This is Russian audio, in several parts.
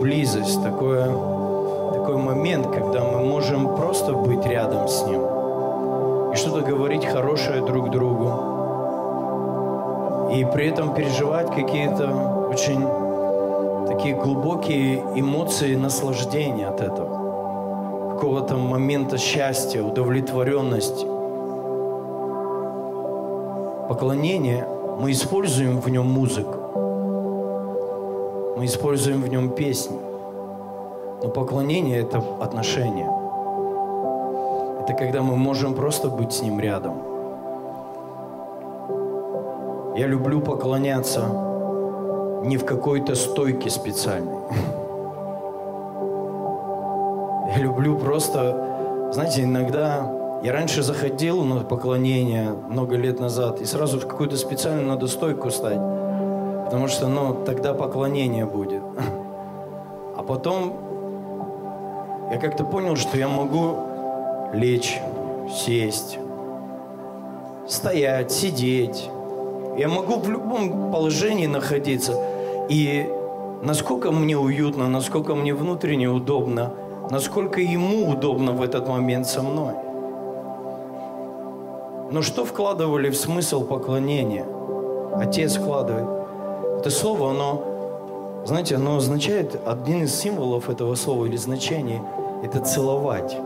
близость, такое, такой момент, когда мы можем просто быть рядом с ним и что-то говорить хорошее друг другу, и при этом переживать какие-то очень такие глубокие эмоции наслаждения от этого, какого-то момента счастья, удовлетворенности. Поклонение, мы используем в нем музыку, мы используем в нем песни, но поклонение – это отношение. Это когда мы можем просто быть с ним рядом – я люблю поклоняться не в какой-то стойке специальной. Я люблю просто, знаете, иногда я раньше заходил на поклонение много лет назад, и сразу в какую-то специальную надо стойку стать. Потому что, ну, тогда поклонение будет. А потом я как-то понял, что я могу лечь, сесть, стоять, сидеть, я могу в любом положении находиться. И насколько мне уютно, насколько мне внутренне удобно, насколько ему удобно в этот момент со мной. Но что вкладывали в смысл поклонения? Отец вкладывает. Это слово, оно, знаете, оно означает, один из символов этого слова или значения – это целовать.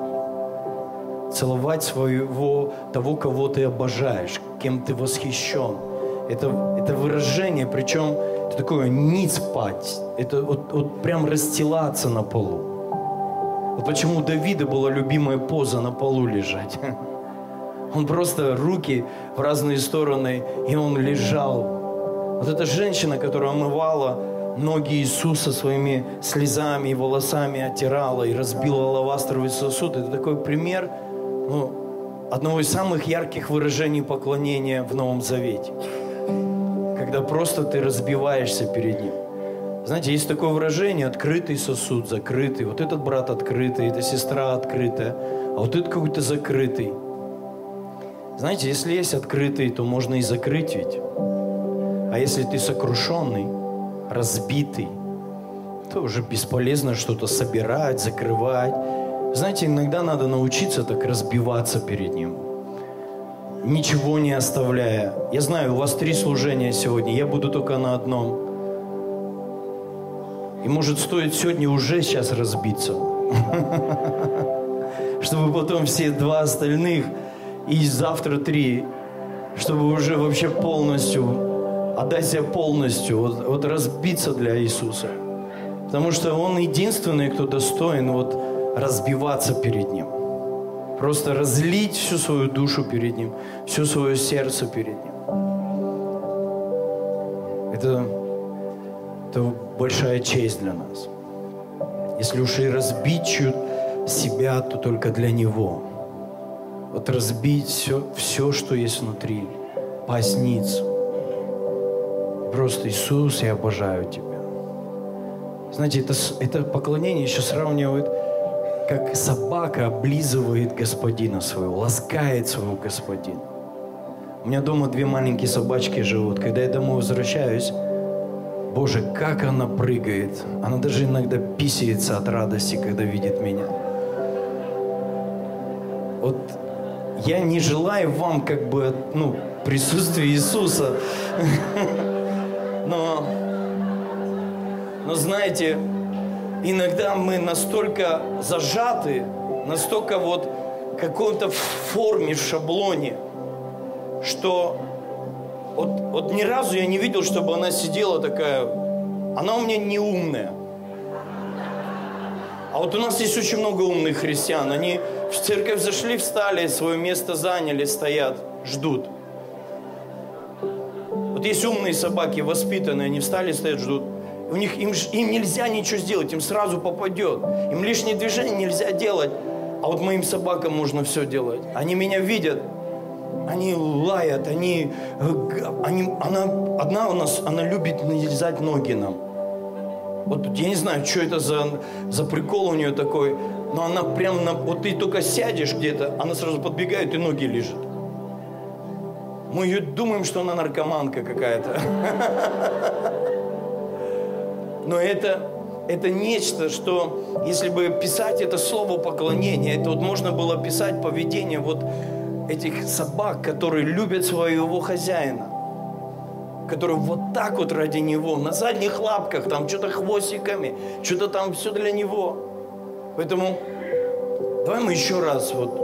Целовать своего, того, кого ты обожаешь, кем ты восхищен – это, это выражение, причем это такое не спать, это вот, вот прям расстилаться на полу. Вот почему у Давида была любимая поза на полу лежать. Он просто руки в разные стороны, и он лежал. Вот эта женщина, которая омывала ноги Иисуса своими слезами и волосами, оттирала и разбила лавастровый сосуд, это такой пример ну, одного из самых ярких выражений поклонения в Новом Завете когда просто ты разбиваешься перед ним. Знаете, есть такое выражение «открытый сосуд», «закрытый». Вот этот брат открытый, эта сестра открытая, а вот этот какой-то закрытый. Знаете, если есть открытый, то можно и закрыть ведь. А если ты сокрушенный, разбитый, то уже бесполезно что-то собирать, закрывать. Знаете, иногда надо научиться так разбиваться перед ним – ничего не оставляя. Я знаю, у вас три служения сегодня, я буду только на одном. И может стоит сегодня уже сейчас разбиться, чтобы потом все два остальных и завтра три, чтобы уже вообще полностью, отдать себя полностью, вот, вот разбиться для Иисуса. Потому что Он единственный, кто достоин вот разбиваться перед Ним Просто разлить всю свою душу перед Ним, все свое сердце перед Ним. Это, это большая честь для нас. Если уж и разбить себя, то только для Него. Вот разбить все, все что есть внутри, поясницу. Просто Иисус, я обожаю Тебя. Знаете, это, это поклонение еще сравнивают, как собака облизывает господина своего, ласкает своего господина. У меня дома две маленькие собачки живут. Когда я домой возвращаюсь, Боже, как она прыгает. Она даже иногда писается от радости, когда видит меня. Вот я не желаю вам как бы, ну, присутствия Иисуса. Но, но знаете, иногда мы настолько зажаты, настолько вот в какой-то форме, в шаблоне, что вот, вот ни разу я не видел, чтобы она сидела такая, она у меня не умная. А вот у нас есть очень много умных христиан. Они в церковь зашли, встали, свое место заняли, стоят, ждут. Вот есть умные собаки, воспитанные, они встали, стоят, ждут. У них, им, им нельзя ничего сделать, им сразу попадет. Им лишние движения нельзя делать. А вот моим собакам можно все делать. Они меня видят, они лают, они, они, она, одна у нас, она любит налезать ноги нам. Вот я не знаю, что это за, за прикол у нее такой, но она прям, на, вот ты только сядешь где-то, она сразу подбегает и ноги лежит. Мы ее думаем, что она наркоманка какая-то. Но это, это нечто, что если бы писать это слово поклонения, это вот можно было писать поведение вот этих собак, которые любят своего хозяина, которые вот так вот ради него, на задних лапках, там что-то хвостиками, что-то там все для него. Поэтому давай мы еще раз вот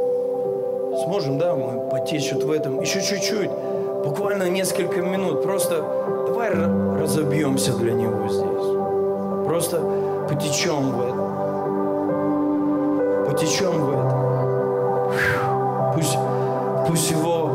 сможем, да, мы потечь вот в этом, еще чуть-чуть, буквально несколько минут, просто давай разобьемся для него здесь. Просто потечем в это. Потечем в это. Пусть Пусть его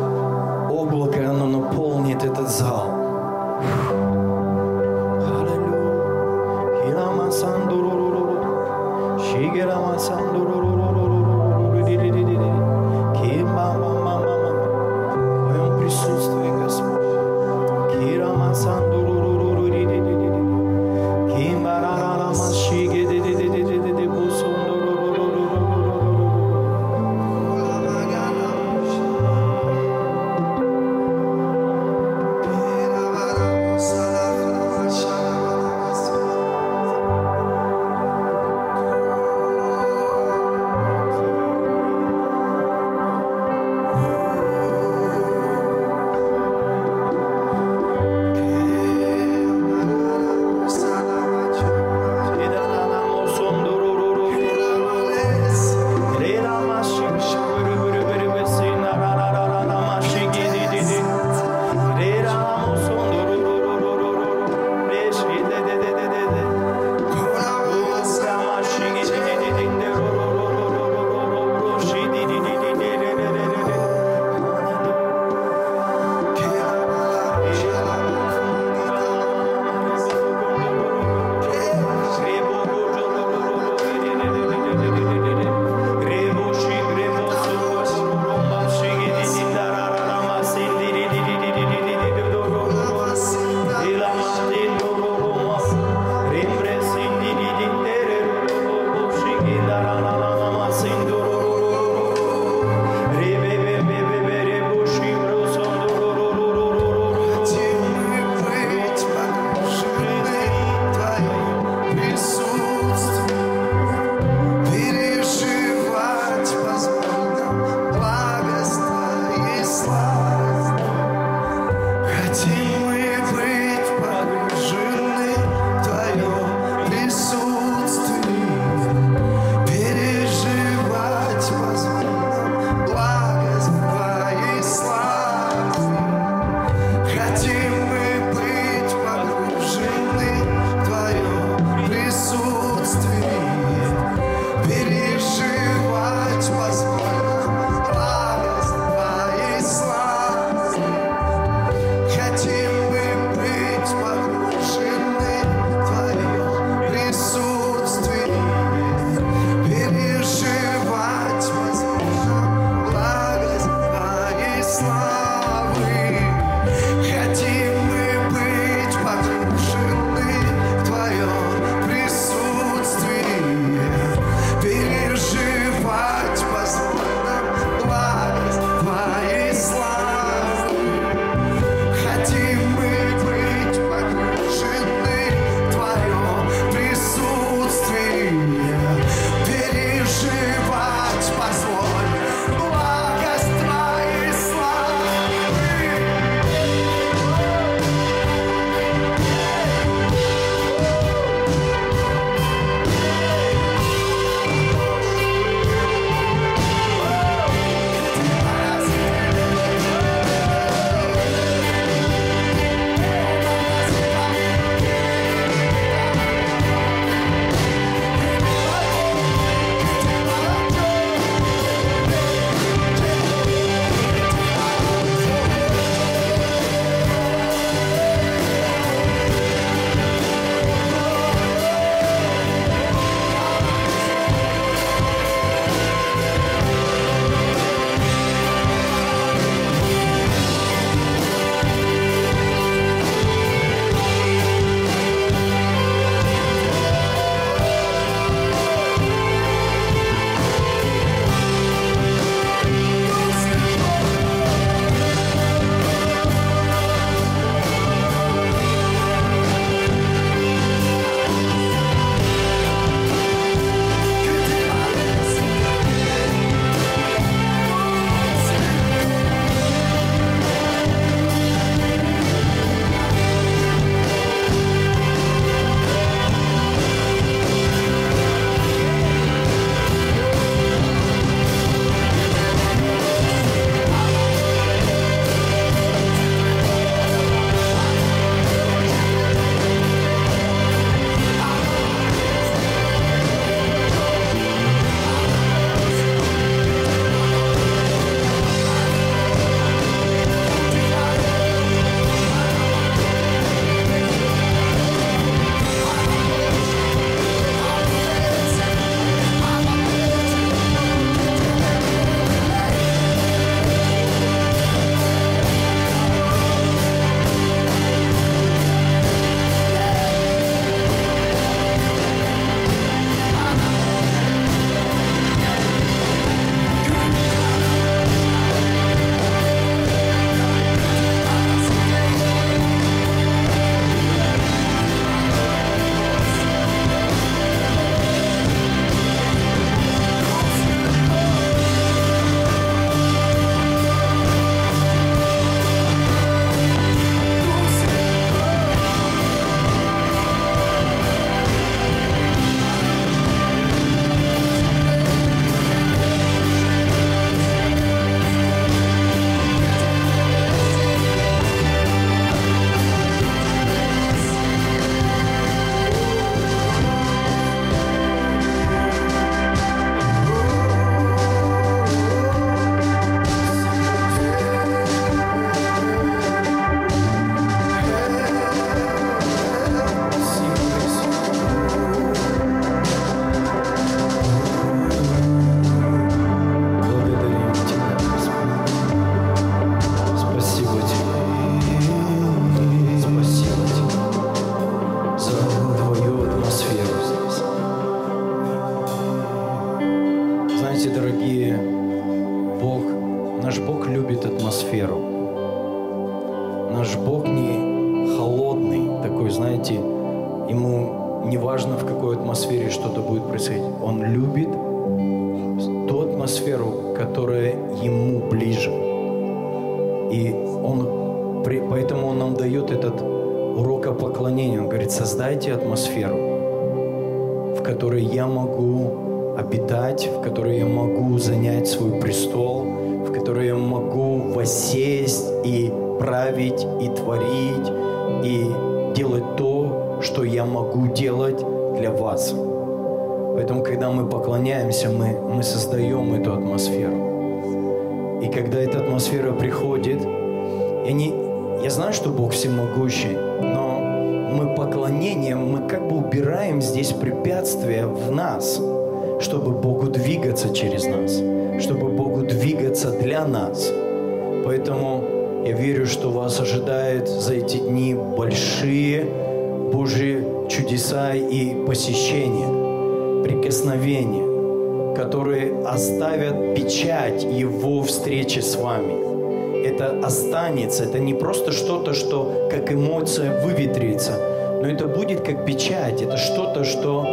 прикосновения, которые оставят печать Его встречи с вами. Это останется, это не просто что-то, что как эмоция выветрится, но это будет как печать, это что-то, что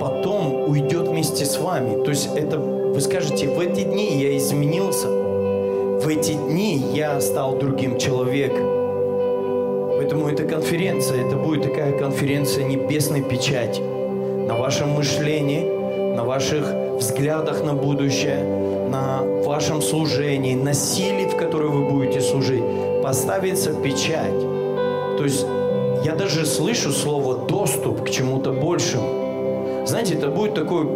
потом уйдет вместе с вами. То есть это, вы скажете, в эти дни я изменился, в эти дни я стал другим человеком. Поэтому эта конференция, это будет такая конференция небесной печати на вашем мышлении, на ваших взглядах на будущее, на вашем служении, на силе, в которой вы будете служить, поставится печать. То есть я даже слышу слово «доступ» к чему-то большему. Знаете, это будет такой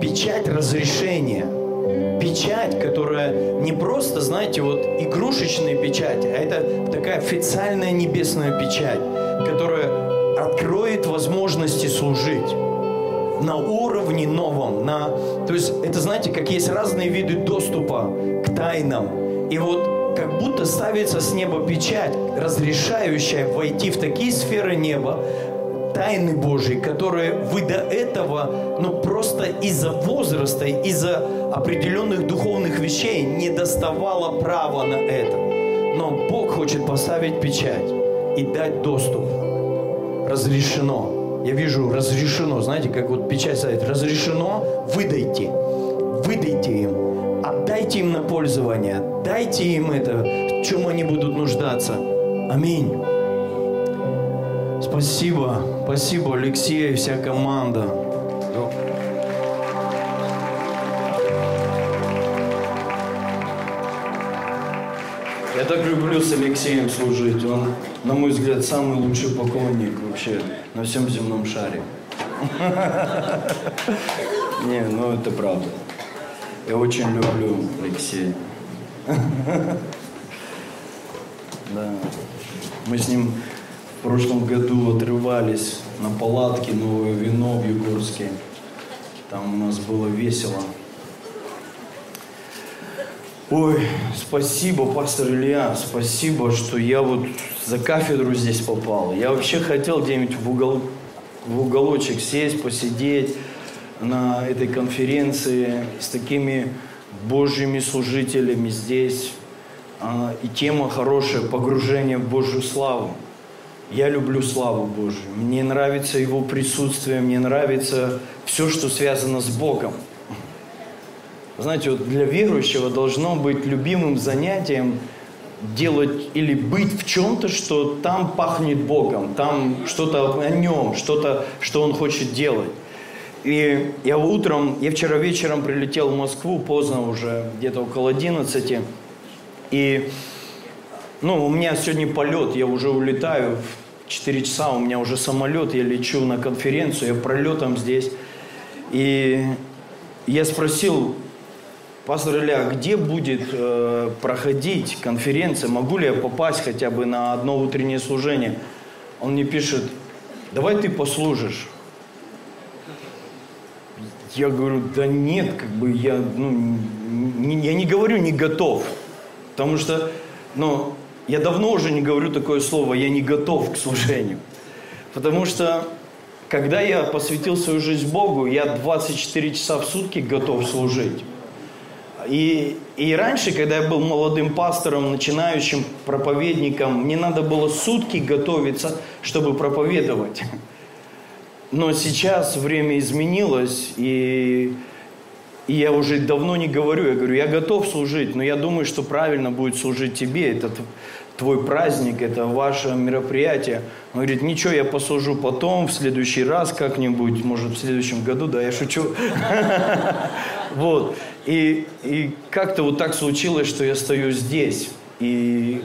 печать разрешения. Печать, которая не просто, знаете, вот игрушечная печать, а это такая официальная небесная печать, которая откроет возможности служить на уровне новом. На... То есть это, знаете, как есть разные виды доступа к тайнам. И вот как будто ставится с неба печать, разрешающая войти в такие сферы неба, тайны Божьи, которые вы до этого, ну просто из-за возраста, из-за определенных духовных вещей не доставало права на это. Но Бог хочет поставить печать и дать доступ. Разрешено я вижу разрешено, знаете, как вот печать стоит, разрешено, выдайте, выдайте им, отдайте им на пользование, дайте им это, в чем они будут нуждаться. Аминь. Спасибо, спасибо, Алексей и вся команда. Я так люблю с Алексеем служить. Он, на мой взгляд, самый лучший поклонник вообще на всем земном шаре. Не, ну это правда. Я очень люблю Алексея. Да. Мы с ним в прошлом году отрывались на палатке новое вино в Югорске. Там у нас было весело. Ой, спасибо, пастор Илья, спасибо, что я вот за кафедру здесь попал. Я вообще хотел где-нибудь в, угол, в уголочек сесть, посидеть на этой конференции с такими божьими служителями здесь. А, и тема хорошая – погружение в Божью славу. Я люблю славу Божью. Мне нравится Его присутствие, мне нравится все, что связано с Богом – знаете, вот для верующего должно быть любимым занятием делать или быть в чем-то, что там пахнет Богом, там что-то о нем, что-то, что он хочет делать. И я утром, я вчера вечером прилетел в Москву, поздно уже, где-то около 11, и ну, у меня сегодня полет, я уже улетаю в 4 часа, у меня уже самолет, я лечу на конференцию, я пролетом здесь. И я спросил Пастор Илья, где будет э, проходить конференция? Могу ли я попасть хотя бы на одно утреннее служение? Он мне пишет, давай ты послужишь. Я говорю, да нет, как бы я, ну, не, я не говорю не готов. Потому что, ну, я давно уже не говорю такое слово, я не готов к служению. Потому что, когда я посвятил свою жизнь Богу, я 24 часа в сутки готов служить и, и раньше, когда я был молодым пастором, начинающим проповедником, мне надо было сутки готовиться, чтобы проповедовать. Но сейчас время изменилось, и, и я уже давно не говорю, я говорю, я готов служить, но я думаю, что правильно будет служить тебе, это твой праздник, это ваше мероприятие. Он говорит, ничего, я послужу потом, в следующий раз как-нибудь, может, в следующем году, да, я шучу. Вот. И, и как-то вот так случилось, что я стою здесь. И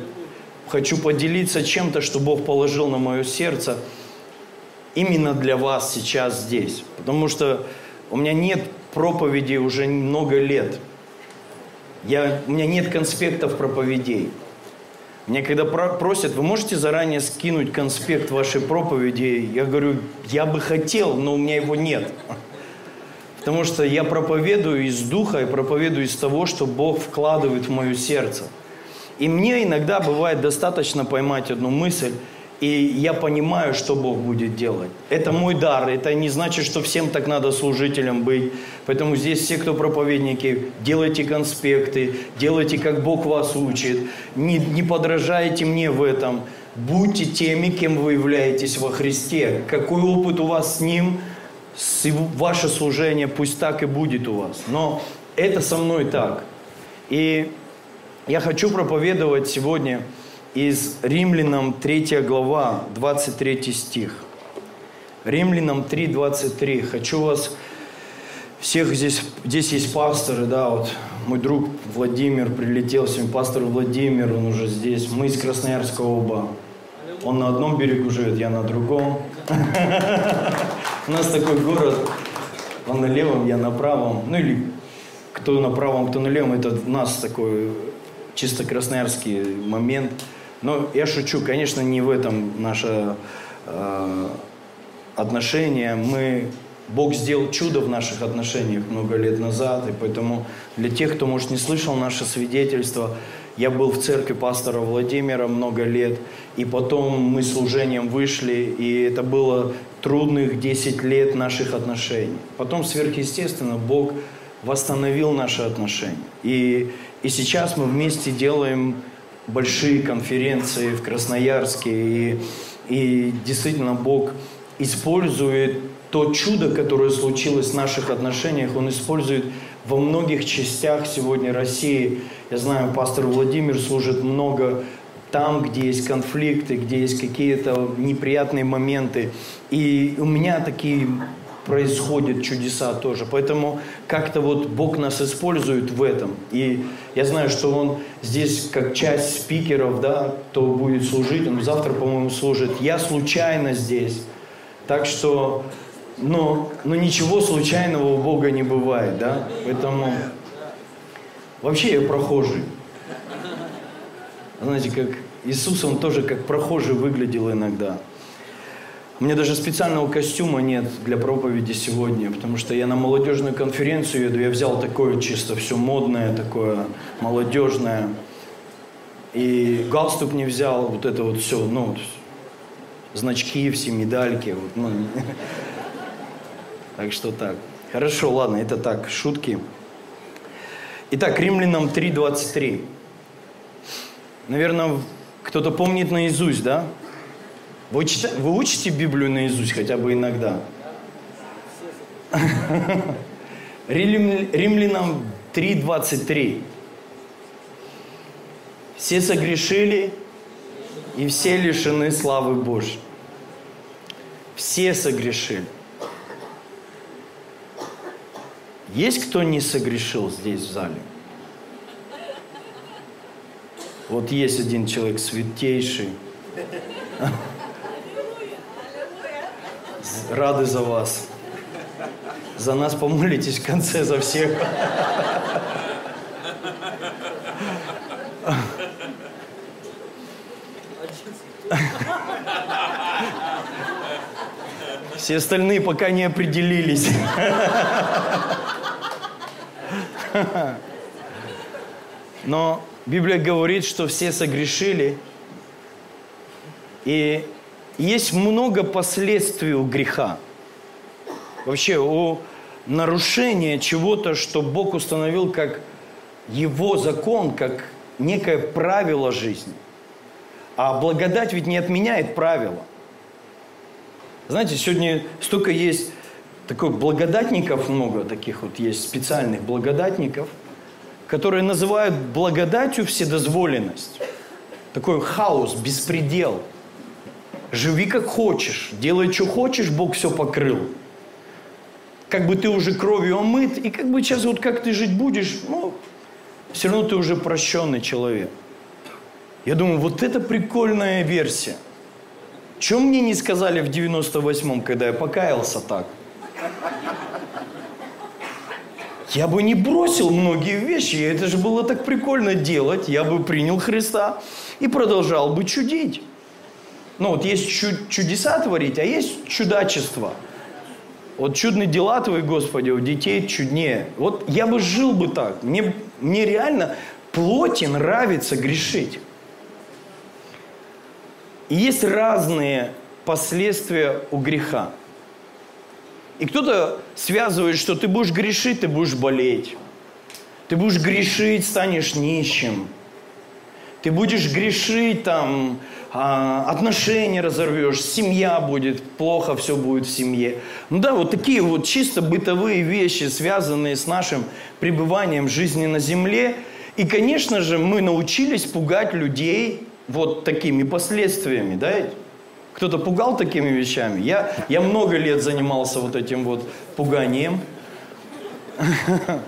хочу поделиться чем-то, что Бог положил на мое сердце именно для вас сейчас здесь. Потому что у меня нет проповеди уже много лет. Я, у меня нет конспектов проповедей. Мне когда просят, вы можете заранее скинуть конспект вашей проповеди? Я говорю, я бы хотел, но у меня его нет. Потому что я проповедую из духа и проповедую из того, что Бог вкладывает в мое сердце. И мне иногда бывает достаточно поймать одну мысль, и я понимаю, что Бог будет делать. Это мой дар. Это не значит, что всем так надо служителем быть. Поэтому здесь все, кто проповедники, делайте конспекты, делайте, как Бог вас учит. Не, не подражайте мне в этом. Будьте теми, кем вы являетесь во Христе. Какой опыт у вас с Ним – ваше служение пусть так и будет у вас. Но это со мной так. И я хочу проповедовать сегодня из Римлянам 3 глава, 23 стих. Римлянам 3, 23. Хочу вас всех здесь, здесь есть пасторы, да, вот мой друг Владимир прилетел сегодня, пастор Владимир, он уже здесь, мы из Красноярска оба. Он на одном берегу живет, я на другом. У нас такой город, он на левом, я на правом. Ну или кто на правом, кто на левом, это у нас такой чисто красноярский момент. Но я шучу, конечно, не в этом наше э, отношение. Мы, Бог сделал чудо в наших отношениях много лет назад, и поэтому для тех, кто, может, не слышал наше свидетельство, я был в церкви пастора Владимира много лет, и потом мы служением вышли, и это было трудных 10 лет наших отношений. Потом сверхъестественно Бог восстановил наши отношения. И, и сейчас мы вместе делаем большие конференции в Красноярске, и, и действительно Бог использует то чудо, которое случилось в наших отношениях, Он использует во многих частях сегодня России. Я знаю, пастор Владимир служит много там, где есть конфликты, где есть какие-то неприятные моменты. И у меня такие происходят чудеса тоже. Поэтому как-то вот Бог нас использует в этом. И я знаю, что Он здесь как часть спикеров, да, кто будет служить, Он завтра, по-моему, служит. Я случайно здесь. Так что но, но ничего случайного у Бога не бывает, да? Поэтому вообще я прохожий. Знаете, как Иисус, он тоже как прохожий выглядел иногда. У меня даже специального костюма нет для проповеди сегодня, потому что я на молодежную конференцию еду, я взял такое чисто все модное, такое молодежное. И галстук не взял, вот это вот все, ну, значки, все медальки. Вот, ну, Так что так. Хорошо, ладно, это так, шутки. Итак, Римлянам 3.23. Наверное, кто-то помнит наизусть, да? Вы, чита... Вы учите Библию наизусть хотя бы иногда? Римлянам 3.23. Все согрешили, и все лишены славы Божьей. Все согрешили. Есть кто не согрешил здесь в зале? Вот есть один человек святейший. Рады за вас. За нас помолитесь в конце за всех. Все остальные пока не определились. Но Библия говорит, что все согрешили. И есть много последствий у греха. Вообще у нарушения чего-то, что Бог установил как его закон как некое правило жизни. А благодать ведь не отменяет правила. Знаете, сегодня столько есть такой благодатников много, таких вот есть специальных благодатников, которые называют благодатью вседозволенность. Такой хаос, беспредел. Живи как хочешь, делай, что хочешь, Бог все покрыл. Как бы ты уже кровью омыт, и как бы сейчас вот как ты жить будешь, ну, все равно ты уже прощенный человек. Я думаю, вот это прикольная версия. Чем мне не сказали в 98-м, когда я покаялся так? Я бы не бросил многие вещи, это же было так прикольно делать. Я бы принял Христа и продолжал бы чудить. Ну вот есть чудеса творить, а есть чудачество. Вот чудные дела Твои, Господи, у детей чуднее. Вот я бы жил бы так. Мне, мне реально плоти нравится грешить. И есть разные последствия у греха. И кто-то связывает, что ты будешь грешить, ты будешь болеть. Ты будешь грешить, станешь нищим. Ты будешь грешить, там, а, отношения разорвешь, семья будет, плохо все будет в семье. Ну да, вот такие вот чисто бытовые вещи, связанные с нашим пребыванием в жизни на земле. И, конечно же, мы научились пугать людей вот такими последствиями, да? Кто-то пугал такими вещами? Я, я много лет занимался вот этим вот пуганием.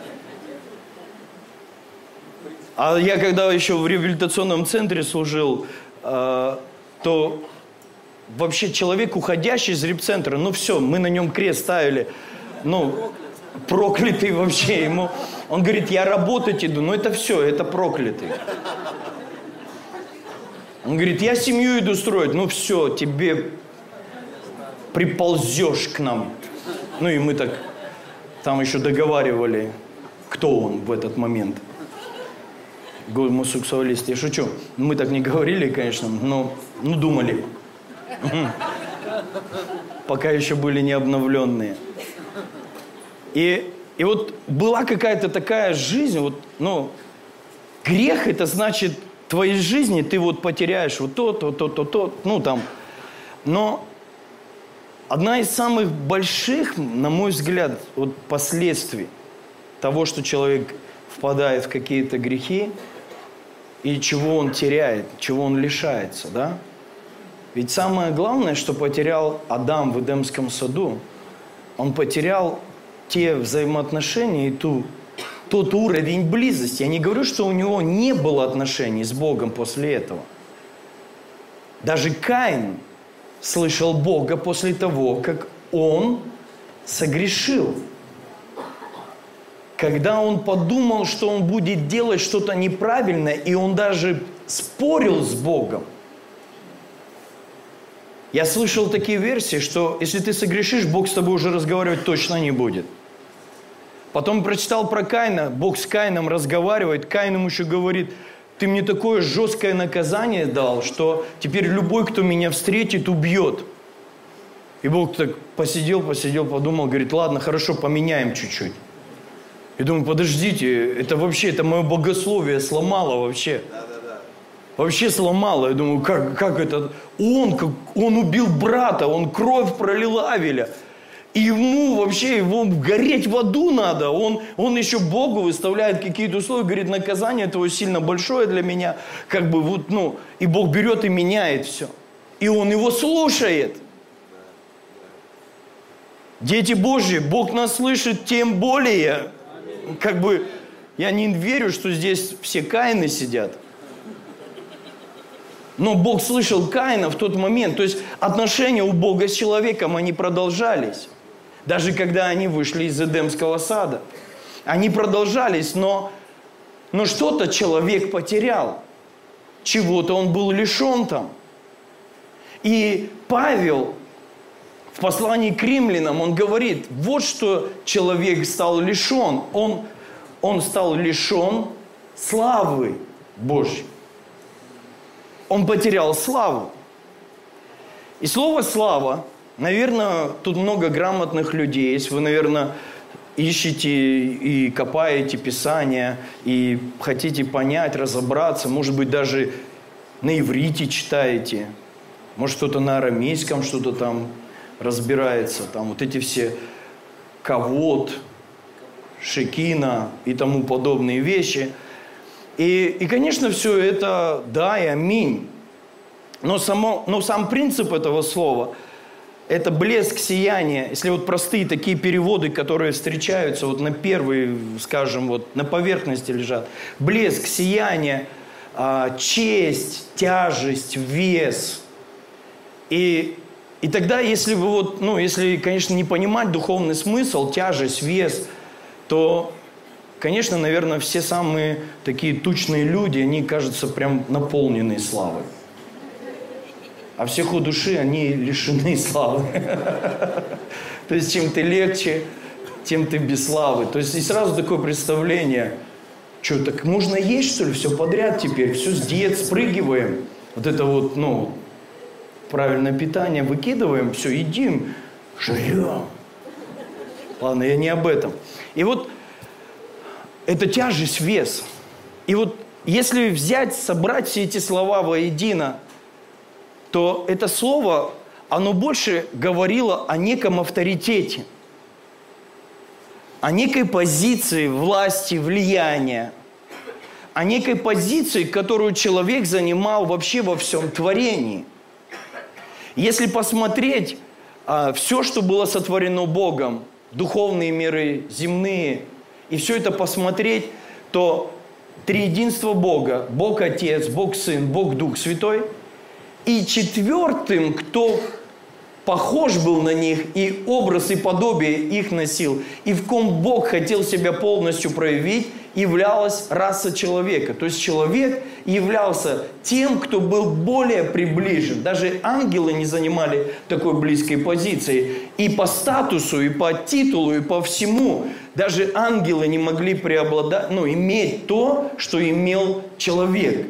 А я когда еще в реабилитационном центре служил, то вообще человек, уходящий из репцентра, ну все, мы на нем крест ставили. Ну, проклятый вообще ему. Он говорит, я работать иду, но это все, это проклятый. Он говорит, я семью иду строить. Ну все, тебе приползешь к нам. Ну и мы так там еще договаривали, кто он в этот момент. Гомосексуалист. Я шучу. Мы так не говорили, конечно, но ну, думали. Пока еще были не обновленные. И, и вот была какая-то такая жизнь, вот, ну, грех это значит твоей жизни ты вот потеряешь вот то, то, то, то, то, ну там. Но одна из самых больших, на мой взгляд, вот последствий того, что человек впадает в какие-то грехи, и чего он теряет, чего он лишается, да? Ведь самое главное, что потерял Адам в Эдемском саду, он потерял те взаимоотношения и ту тот уровень близости. Я не говорю, что у него не было отношений с Богом после этого. Даже Каин слышал Бога после того, как он согрешил. Когда он подумал, что он будет делать что-то неправильное, и он даже спорил с Богом. Я слышал такие версии, что если ты согрешишь, Бог с тобой уже разговаривать точно не будет – Потом прочитал про Каина, Бог с Каином разговаривает, Каин ему еще говорит, ты мне такое жесткое наказание дал, что теперь любой, кто меня встретит, убьет. И Бог так посидел, посидел, подумал, говорит, ладно, хорошо, поменяем чуть-чуть. И думаю, подождите, это вообще, это мое богословие сломало вообще. Вообще сломало. Я думаю, как, как это? Он, как, он убил брата, он кровь пролил Авеля. И ему вообще, его гореть в аду надо. Он, он еще Богу выставляет какие-то условия, говорит, наказание твое сильно большое для меня. Как бы вот, ну, и Бог берет и меняет все. И он его слушает. Дети Божьи, Бог нас слышит тем более. Как бы, я не верю, что здесь все Каины сидят. Но Бог слышал Каина в тот момент. То есть отношения у Бога с человеком, они продолжались. Даже когда они вышли из Эдемского сада. Они продолжались, но, но что-то человек потерял. Чего-то он был лишен там. И Павел в послании к римлянам, он говорит, вот что человек стал лишен. Он, он стал лишен славы Божьей. Он потерял славу. И слово «слава» Наверное, тут много грамотных людей есть. Вы, наверное, ищете и копаете Писание, и хотите понять, разобраться, может быть, даже на иврите читаете, может, кто-то на арамейском что-то там разбирается, там вот эти все ковод, шекина и тому подобные вещи. И, и конечно, все это да и аминь. Но, само, но сам принцип этого слова – это блеск сияния. Если вот простые такие переводы, которые встречаются вот на первые, скажем, вот на поверхности лежат. Блеск, сияние, а, честь, тяжесть, вес. И, и тогда, если вы вот, ну, если, конечно, не понимать духовный смысл, тяжесть, вес, то, конечно, наверное, все самые такие тучные люди, они кажутся прям наполненные славой а все души, они лишены славы. То есть, чем ты легче, тем ты без славы. То есть, и сразу такое представление, что, так можно есть, что ли, все подряд теперь, все с диет спрыгиваем. Вот это вот, ну, правильное питание выкидываем, все, едим, жрем. Ладно, я не об этом. И вот это тяжесть, вес. И вот если взять, собрать все эти слова воедино, то это слово, оно больше говорило о неком авторитете, о некой позиции власти, влияния, о некой позиции, которую человек занимал вообще во всем творении. Если посмотреть а, все, что было сотворено Богом, духовные миры, земные, и все это посмотреть, то триединство Бога, Бог Отец, Бог Сын, Бог Дух Святой – и четвертым, кто похож был на них, и образ и подобие их носил, и в ком Бог хотел себя полностью проявить, являлась раса человека. То есть человек являлся тем, кто был более приближен. Даже ангелы не занимали такой близкой позиции. И по статусу, и по титулу, и по всему. Даже ангелы не могли преобладать, ну, иметь то, что имел человек.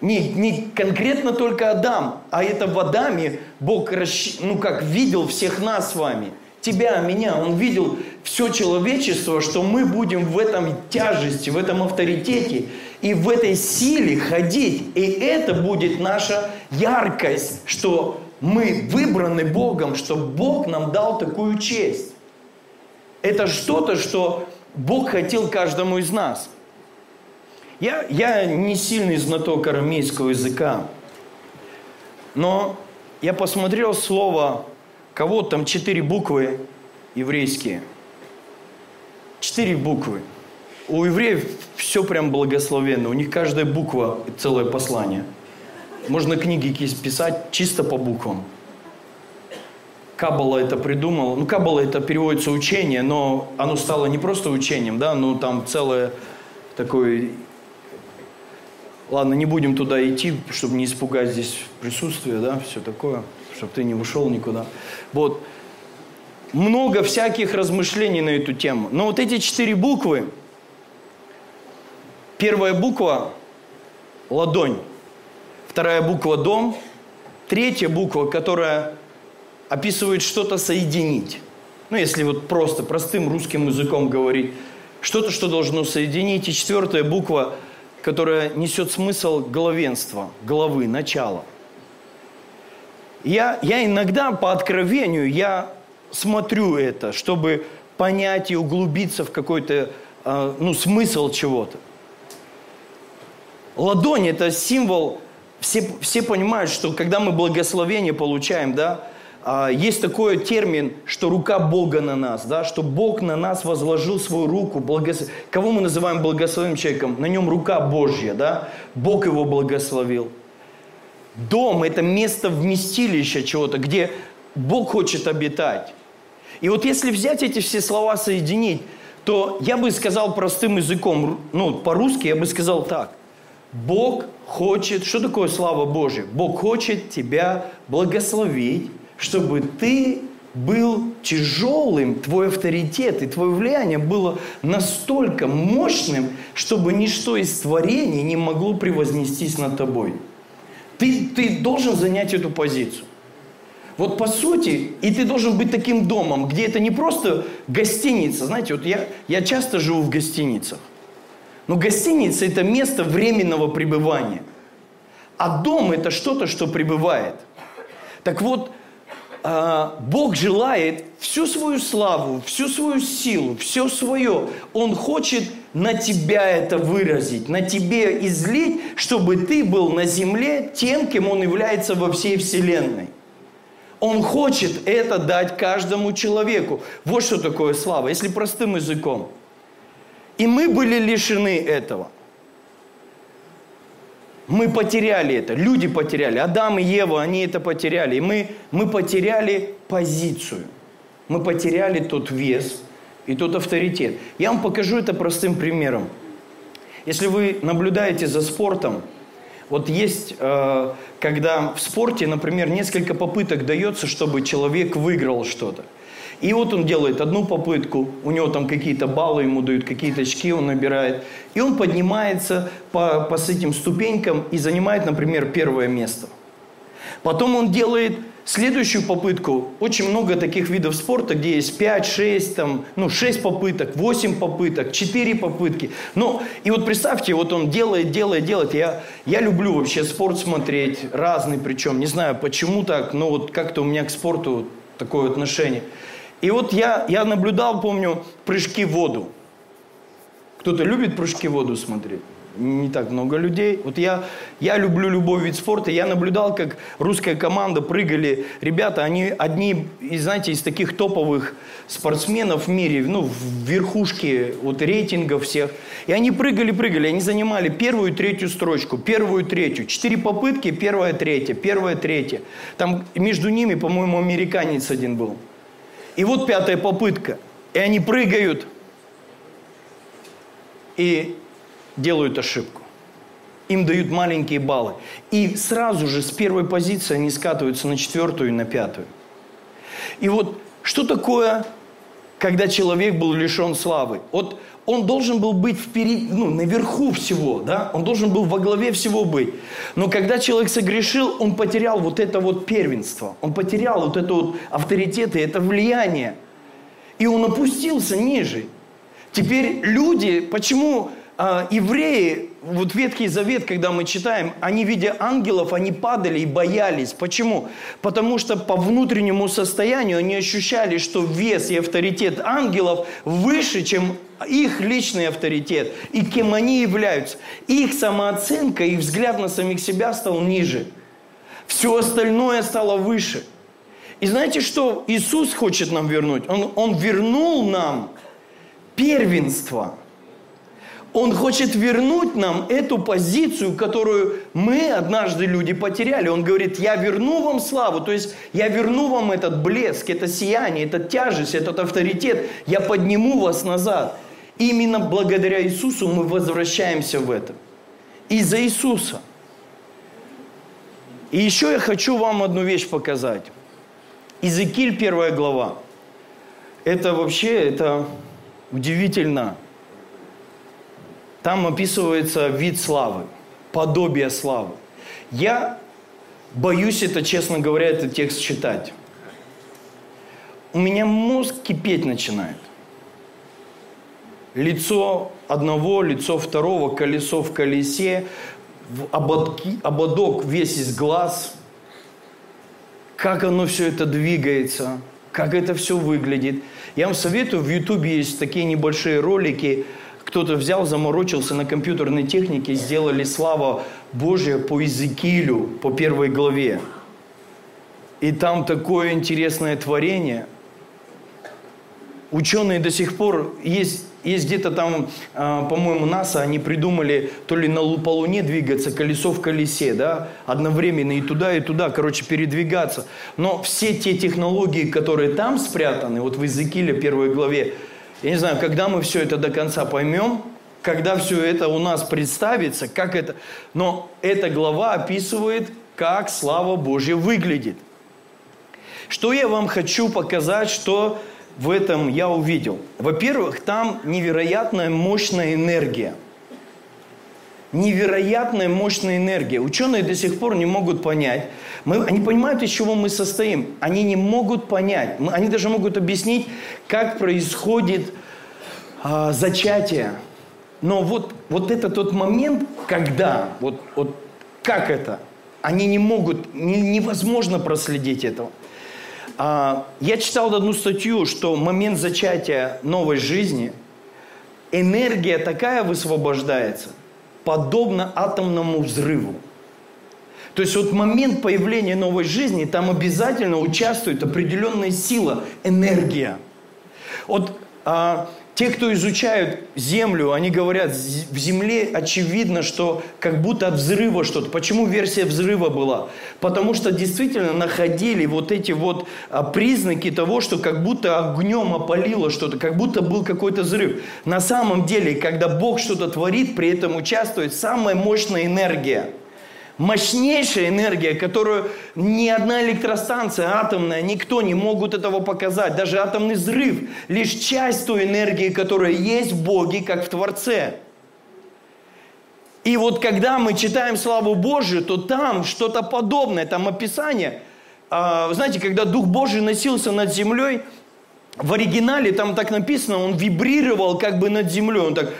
Не, не конкретно только Адам, а это в Адаме Бог расщ... ну как видел всех нас с вами. Тебя, меня. Он видел все человечество, что мы будем в этом тяжести, в этом авторитете и в этой силе ходить. И это будет наша яркость, что мы выбраны Богом, что Бог нам дал такую честь. Это что-то, что Бог хотел каждому из нас – я, я не сильный знаток арамейского языка, но я посмотрел слово, кого там четыре буквы еврейские. Четыре буквы. У евреев все прям благословенно. У них каждая буква – целое послание. Можно книги писать чисто по буквам. Каббала это придумал. Ну, Каббала это переводится учение, но оно стало не просто учением, да, но там целое такое Ладно, не будем туда идти, чтобы не испугать здесь присутствие, да, все такое, чтобы ты не ушел никуда. Вот. Много всяких размышлений на эту тему. Но вот эти четыре буквы, первая буква – ладонь, вторая буква – дом, третья буква, которая описывает что-то соединить. Ну, если вот просто, простым русским языком говорить, что-то, что должно соединить. И четвертая буква – которая несет смысл главенства, главы, начала. Я, я иногда по откровению, я смотрю это, чтобы понять и углубиться в какой-то э, ну, смысл чего-то. Ладонь – это символ, все, все понимают, что когда мы благословение получаем, да, а, есть такой термин, что рука Бога на нас, да, что Бог на нас возложил свою руку. Благос... Кого мы называем благословенным человеком? На нем рука Божья, да? Бог его благословил. Дом – это место вместилища чего-то, где Бог хочет обитать. И вот если взять эти все слова, соединить, то я бы сказал простым языком, ну, по-русски я бы сказал так. Бог хочет, что такое слава Божья? Бог хочет тебя благословить, чтобы ты был тяжелым, твой авторитет и твое влияние было настолько мощным, чтобы ничто из творений не могло превознестись над тобой. Ты, ты должен занять эту позицию. Вот по сути, и ты должен быть таким домом, где это не просто гостиница. Знаете, вот я, я часто живу в гостиницах. Но гостиница – это место временного пребывания. А дом – это что-то, что пребывает. Так вот, а, Бог желает всю свою славу, всю свою силу, все свое. Он хочет на тебя это выразить, на тебе излить, чтобы ты был на земле тем, кем Он является во всей вселенной. Он хочет это дать каждому человеку. Вот что такое слава, если простым языком. И мы были лишены этого – мы потеряли это, люди потеряли, Адам и Ева, они это потеряли. И мы, мы потеряли позицию, мы потеряли тот вес и тот авторитет. Я вам покажу это простым примером. Если вы наблюдаете за спортом, вот есть, э, когда в спорте, например, несколько попыток дается, чтобы человек выиграл что-то. И вот он делает одну попытку, у него там какие-то баллы ему дают, какие-то очки он набирает. И он поднимается по, по с этим ступенькам и занимает, например, первое место. Потом он делает следующую попытку. Очень много таких видов спорта, где есть 5, 6, там, ну, 6 попыток, 8 попыток, 4 попытки. Ну, и вот представьте, вот он делает, делает, делает. Я, я люблю вообще спорт смотреть, разный причем. Не знаю, почему так, но вот как-то у меня к спорту такое отношение. И вот я, я наблюдал, помню, прыжки в воду. Кто-то любит прыжки в воду смотреть? Не так много людей. Вот я, я люблю любой вид спорта. Я наблюдал, как русская команда прыгали. Ребята, они одни, из, знаете, из таких топовых спортсменов в мире, ну, в верхушке вот рейтингов всех. И они прыгали, прыгали. Они занимали первую третью строчку, первую третью. Четыре попытки, первая, третья, первая, третья. Там между ними, по-моему, американец один был. И вот пятая попытка. И они прыгают и делают ошибку. Им дают маленькие баллы. И сразу же с первой позиции они скатываются на четвертую и на пятую. И вот что такое, когда человек был лишен славы? Вот он должен был быть впереди, ну, наверху всего, да? Он должен был во главе всего быть. Но когда человек согрешил, он потерял вот это вот первенство. Он потерял вот это вот авторитет и это влияние. И он опустился ниже. Теперь люди, почему а, евреи, вот Ветхий Завет, когда мы читаем, они, видя ангелов, они падали и боялись. Почему? Потому что по внутреннему состоянию они ощущали, что вес и авторитет ангелов выше, чем их личный авторитет и кем они являются. Их самооценка, их взгляд на самих себя стал ниже. Все остальное стало выше. И знаете, что Иисус хочет нам вернуть? Он, он вернул нам первенство – он хочет вернуть нам эту позицию, которую мы однажды люди потеряли. Он говорит, я верну вам славу, то есть я верну вам этот блеск, это сияние, эта тяжесть, этот авторитет. Я подниму вас назад. Именно благодаря Иисусу мы возвращаемся в это. Из-за Иисуса. И еще я хочу вам одну вещь показать. Иезекииль, первая глава. Это вообще, это удивительно. Там описывается вид славы, подобие славы. Я боюсь это, честно говоря, этот текст читать. У меня мозг кипеть начинает. Лицо одного, лицо второго, колесо в колесе, ободки, ободок весь из глаз. Как оно все это двигается, как это все выглядит. Я вам советую, в Ютубе есть такие небольшие ролики – кто-то взял, заморочился на компьютерной технике, сделали слава Божия по Иезекиилю, по первой главе. И там такое интересное творение. Ученые до сих пор есть есть где-то там, а, по-моему, НАСА, они придумали то ли на, по Луне двигаться, колесо в колесе, да, одновременно и туда, и туда, короче, передвигаться. Но все те технологии, которые там спрятаны, вот в Иезекииле первой главе, я не знаю, когда мы все это до конца поймем, когда все это у нас представится, как это... Но эта глава описывает, как слава Божья выглядит. Что я вам хочу показать, что в этом я увидел? Во-первых, там невероятная мощная энергия. Невероятная мощная энергия. Ученые до сих пор не могут понять. Мы, они понимают, из чего мы состоим. Они не могут понять. Мы, они даже могут объяснить, как происходит а, зачатие. Но вот, вот это тот момент, когда, вот, вот как это, они не могут, не, невозможно проследить этого. А, я читал одну статью, что момент зачатия новой жизни, энергия такая высвобождается, подобно атомному взрыву. То есть вот момент появления новой жизни, там обязательно участвует определенная сила, энергия. Вот а, те, кто изучают Землю, они говорят, в Земле очевидно, что как будто от взрыва что-то. Почему версия взрыва была? Потому что действительно находили вот эти вот а, признаки того, что как будто огнем опалило что-то, как будто был какой-то взрыв. На самом деле, когда Бог что-то творит, при этом участвует самая мощная энергия – мощнейшая энергия, которую ни одна электростанция атомная, никто не могут этого показать. Даже атомный взрыв – лишь часть той энергии, которая есть в Боге, как в Творце. И вот когда мы читаем славу Божию, то там что-то подобное, там описание. А, знаете, когда Дух Божий носился над землей, в оригинале там так написано, он вибрировал как бы над землей, он так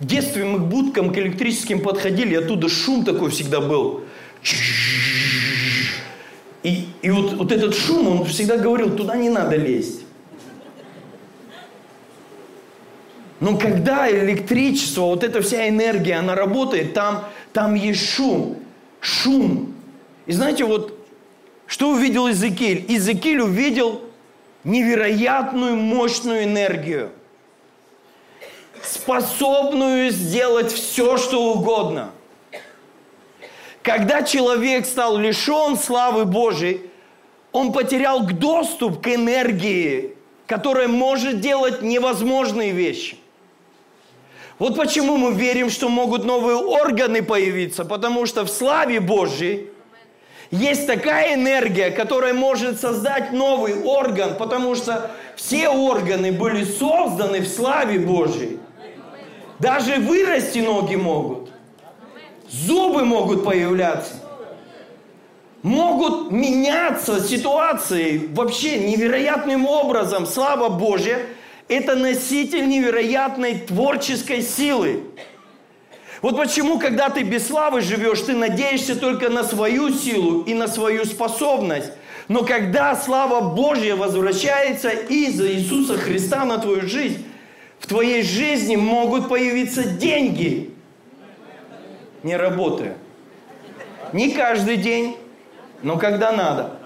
в детстве мы к будкам, к электрическим подходили, оттуда шум такой всегда был. И, и вот, вот этот шум, он всегда говорил, туда не надо лезть. Но когда электричество, вот эта вся энергия, она работает, там, там есть шум. Шум. И знаете, вот что увидел Иезекииль? Иезекииль увидел невероятную мощную энергию – способную сделать все, что угодно. Когда человек стал лишен славы Божией, он потерял доступ к энергии, которая может делать невозможные вещи. Вот почему мы верим, что могут новые органы появиться, потому что в славе Божьей есть такая энергия, которая может создать новый орган, потому что все органы были созданы в славе Божьей. Даже вырасти ноги могут. Зубы могут появляться. Могут меняться ситуации вообще невероятным образом. Слава Божья – это носитель невероятной творческой силы. Вот почему, когда ты без славы живешь, ты надеешься только на свою силу и на свою способность. Но когда слава Божья возвращается из-за Иисуса Христа на твою жизнь, в твоей жизни могут появиться деньги, не работая. Не каждый день, но когда надо.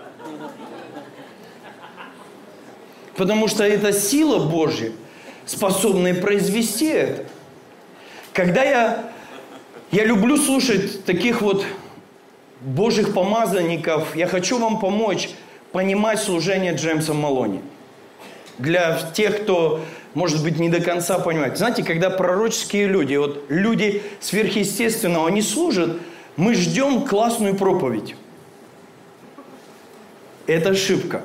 Потому что это сила Божья, способная произвести это. Когда я, я люблю слушать таких вот Божьих помазанников, я хочу вам помочь понимать служение Джеймса Малони. Для тех, кто может быть, не до конца понимать. Знаете, когда пророческие люди, вот люди сверхъестественного, они служат, мы ждем классную проповедь. Это ошибка.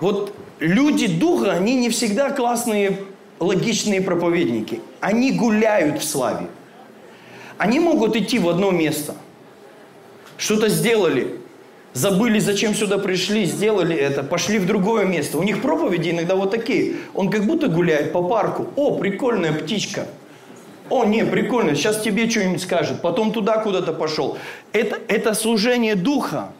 Вот люди духа, они не всегда классные, логичные проповедники. Они гуляют в славе. Они могут идти в одно место. Что-то сделали, забыли, зачем сюда пришли, сделали это, пошли в другое место. У них проповеди иногда вот такие. Он как будто гуляет по парку. О, прикольная птичка. О, не, прикольно, сейчас тебе что-нибудь скажет. Потом туда куда-то пошел. Это, это служение духа.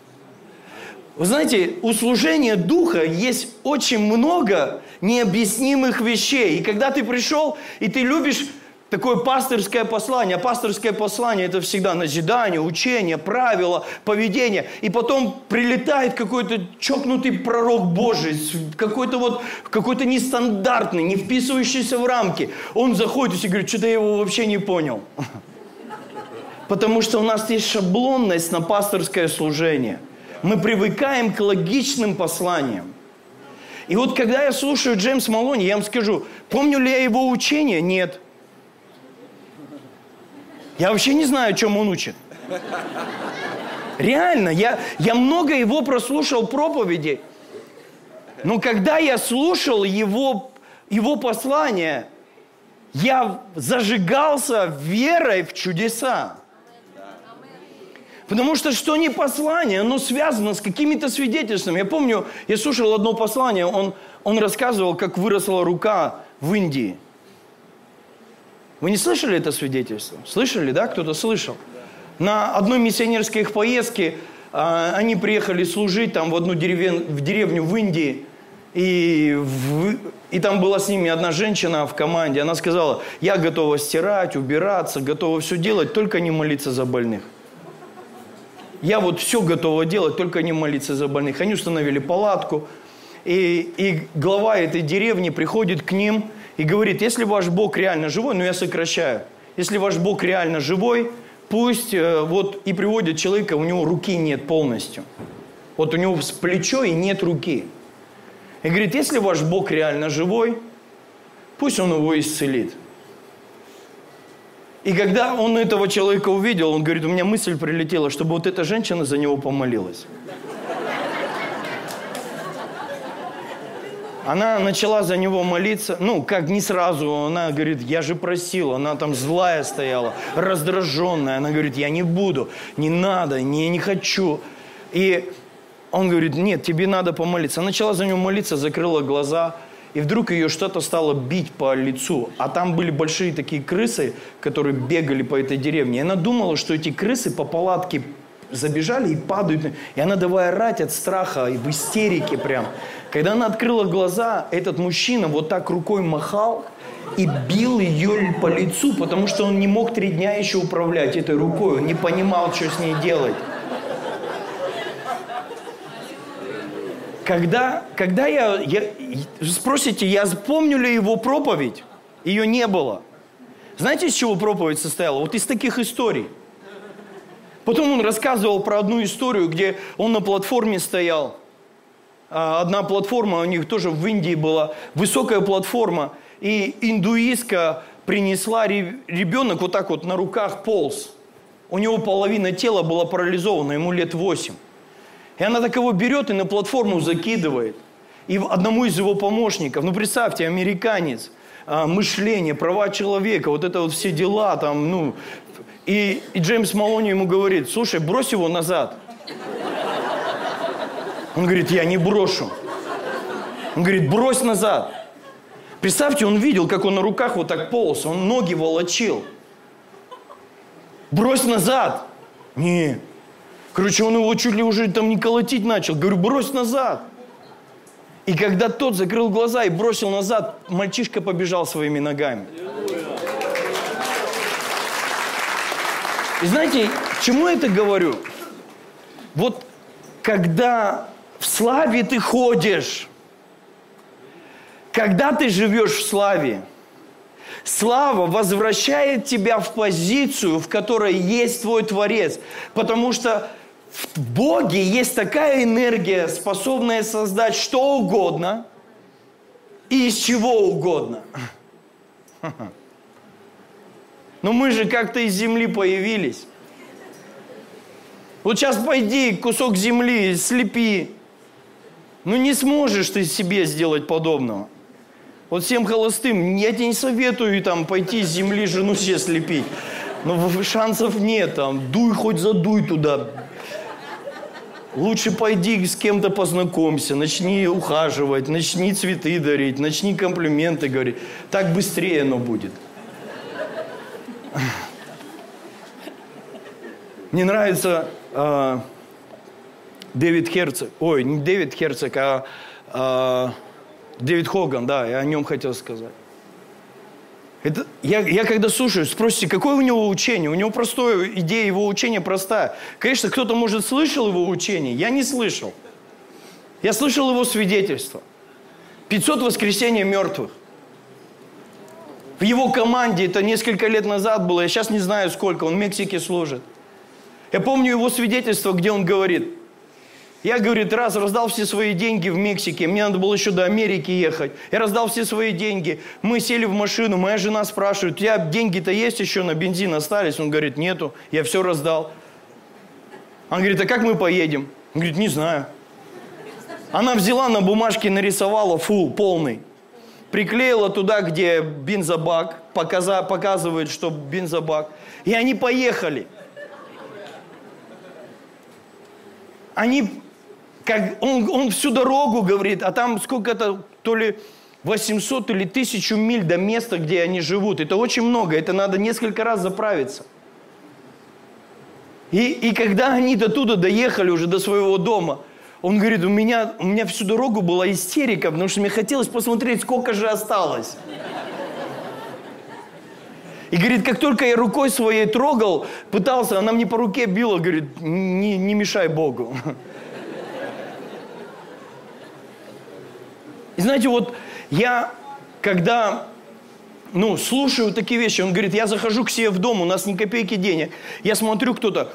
Вы знаете, у служения духа есть очень много необъяснимых вещей. И когда ты пришел, и ты любишь такое пасторское послание. А пасторское послание – это всегда назидание, учение, правила, поведение. И потом прилетает какой-то чокнутый пророк Божий, какой-то вот, какой-то нестандартный, не вписывающийся в рамки. Он заходит и говорит, что-то я его вообще не понял. Потому что у нас есть шаблонность на пасторское служение. Мы привыкаем к логичным посланиям. И вот когда я слушаю Джеймс Малони, я вам скажу, помню ли я его учение? Нет. Я вообще не знаю, о чем он учит. Реально, я, я много его прослушал проповеди. Но когда я слушал его, его послание, я зажигался верой в чудеса. Потому что что не послание, оно связано с какими-то свидетельствами. Я помню, я слушал одно послание, он, он рассказывал, как выросла рука в Индии. Вы не слышали это свидетельство? Слышали, да? Кто-то слышал? На одной миссионерской их поездке а, они приехали служить там в одну деревень, в деревню в Индии. И, в, и там была с ними одна женщина в команде. Она сказала, я готова стирать, убираться, готова все делать, только не молиться за больных. Я вот все готова делать, только не молиться за больных. Они установили палатку. И, и глава этой деревни приходит к ним и говорит, если ваш Бог реально живой, ну я сокращаю, если ваш Бог реально живой, пусть э, вот и приводит человека, у него руки нет полностью. Вот у него с плечо и нет руки. И говорит, если ваш Бог реально живой, пусть он его исцелит. И когда он этого человека увидел, он говорит, у меня мысль прилетела, чтобы вот эта женщина за него помолилась. Она начала за него молиться, ну, как не сразу, она говорит, я же просила, она там злая стояла, раздраженная, она говорит, я не буду, не надо, не, не хочу. И он говорит, нет, тебе надо помолиться. Она начала за него молиться, закрыла глаза, и вдруг ее что-то стало бить по лицу. А там были большие такие крысы, которые бегали по этой деревне. И она думала, что эти крысы по палатке забежали и падают. И она давая орать от страха и в истерике прям. Когда она открыла глаза, этот мужчина вот так рукой махал и бил ее по лицу, потому что он не мог три дня еще управлять этой рукой. Он не понимал, что с ней делать. Когда, когда я, я... Спросите, я помню ли его проповедь? Ее не было. Знаете, из чего проповедь состояла? Вот из таких историй. Потом он рассказывал про одну историю, где он на платформе стоял – а, одна платформа, у них тоже в Индии была, высокая платформа, и индуистка принесла ребенок вот так вот на руках полз. У него половина тела была парализована, ему лет восемь. И она так его берет и на платформу закидывает. И одному из его помощников, ну представьте, американец, а, мышление, права человека, вот это вот все дела там, ну. И, и Джеймс Малони ему говорит, слушай, брось его назад. Он говорит, я не брошу. Он говорит, брось назад. Представьте, он видел, как он на руках вот так полз, он ноги волочил. Брось назад. Не. Короче, он его чуть ли уже там не колотить начал. Говорю, брось назад. И когда тот закрыл глаза и бросил назад, мальчишка побежал своими ногами. И знаете, чему я это говорю? Вот когда в славе ты ходишь. Когда ты живешь в славе, слава возвращает тебя в позицию, в которой есть твой Творец. Потому что в Боге есть такая энергия, способная создать что угодно и из чего угодно. Но мы же как-то из земли появились. Вот сейчас пойди кусок земли слепи, ну не сможешь ты себе сделать подобного. Вот всем холостым, я тебе не советую там пойти с земли жену себе слепить. Но шансов нет там, дуй хоть задуй туда. Лучше пойди с кем-то познакомься, начни ухаживать, начни цветы дарить, начни комплименты говорить. Так быстрее оно будет. Мне нравится э, Дэвид Херцог, ой, не Дэвид Херцог, а, а Дэвид Хоган, да, я о нем хотел сказать. Это, я, я когда слушаю, спросите, какое у него учение? У него простое, идея его учения простая. Конечно, кто-то, может, слышал его учение, я не слышал. Я слышал его свидетельство. 500 воскресений мертвых. В его команде, это несколько лет назад было, я сейчас не знаю сколько, он в Мексике служит. Я помню его свидетельство, где он говорит, я, говорит, раз раздал все свои деньги в Мексике, мне надо было еще до Америки ехать. Я раздал все свои деньги. Мы сели в машину, моя жена спрашивает, у тебя деньги-то есть еще на бензин остались? Он говорит, нету, я все раздал. Он говорит, а как мы поедем? Он говорит, не знаю. Она взяла на бумажке, нарисовала фул, полный. Приклеила туда, где бензобак, показа, показывает, что бензобак. И они поехали. Они, как, он, он всю дорогу говорит, а там сколько-то, то ли 800 или 1000 миль до места, где они живут. Это очень много, это надо несколько раз заправиться. И, и когда они до туда доехали уже до своего дома, он говорит, у меня, у меня всю дорогу была истерика, потому что мне хотелось посмотреть, сколько же осталось. И говорит, как только я рукой своей трогал, пытался, она мне по руке била, говорит, не, не мешай Богу. И знаете, вот я, когда ну, слушаю такие вещи, он говорит, я захожу к себе в дом, у нас ни копейки денег. Я смотрю, кто-то,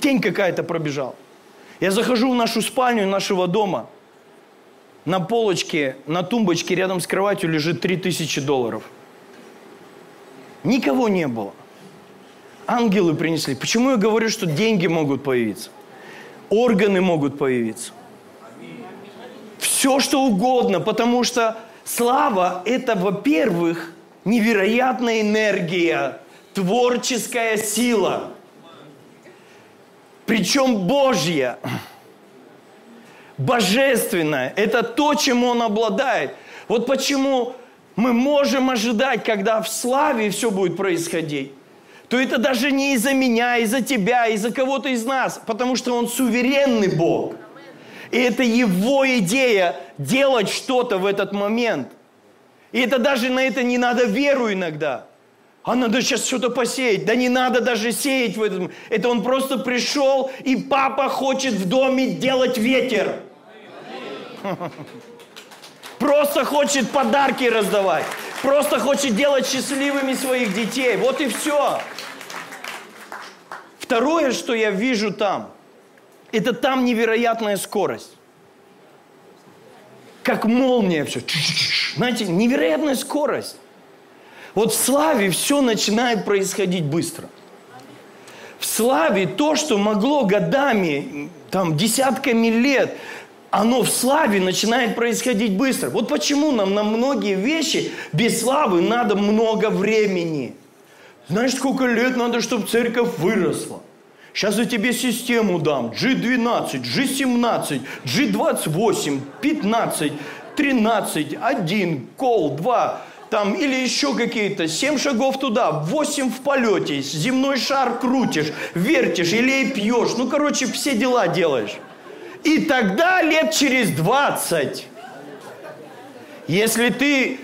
тень какая-то пробежала. Я захожу в нашу спальню нашего дома. На полочке, на тумбочке рядом с кроватью лежит 3000 долларов. Никого не было. Ангелы принесли. Почему я говорю, что деньги могут появиться? Органы могут появиться. Все, что угодно, потому что слава – это, во-первых, невероятная энергия, творческая сила – причем Божья, божественная. Это то, чем Он обладает. Вот почему мы можем ожидать, когда в славе все будет происходить, то это даже не из-за меня, из-за тебя, из-за кого-то из нас, потому что Он суверенный Бог. И это Его идея делать что-то в этот момент. И это даже на это не надо веру иногда – а надо сейчас что-то посеять. Да не надо даже сеять в этом. Это он просто пришел, и папа хочет в доме делать ветер. Просто хочет подарки раздавать. Просто хочет делать счастливыми своих детей. Вот и все. Второе, что я вижу там, это там невероятная скорость. Как молния все. Знаете, невероятная скорость. Вот в славе все начинает происходить быстро. В славе то, что могло годами, там, десятками лет, оно в славе начинает происходить быстро. Вот почему нам на многие вещи без славы надо много времени. Знаешь, сколько лет надо, чтобы церковь выросла? Сейчас я тебе систему дам. G12, G17, G28, 15, 13, 1, кол, 2 там, или еще какие-то, семь шагов туда, восемь в полете, земной шар крутишь, вертишь или пьешь, ну, короче, все дела делаешь. И тогда лет через двадцать, если ты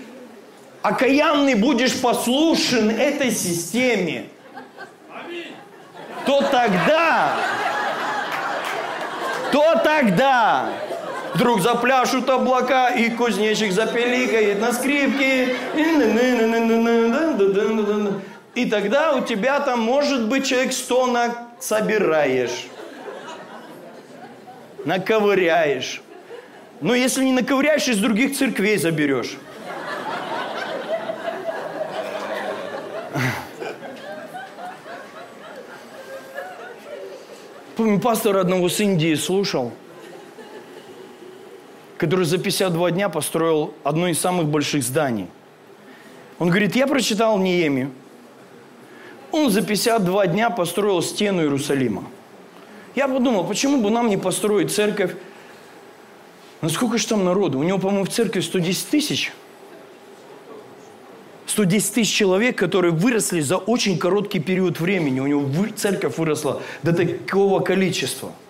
окаянный будешь послушен этой системе, то тогда, то тогда Вдруг запляшут облака, и кузнечик запеликает на скрипке. И тогда у тебя там, может быть, человек сто собираешь. Наковыряешь. Но если не наковыряешь, из других церквей заберешь. Помню, пастор одного с Индии слушал – который за 52 дня построил одно из самых больших зданий. Он говорит, я прочитал Ниеми. Он за 52 дня построил стену Иерусалима. Я подумал, почему бы нам не построить церковь? Ну сколько же там народу? У него, по-моему, в церкви 110 тысяч. 110 тысяч человек, которые выросли за очень короткий период времени. У него церковь выросла до такого количества –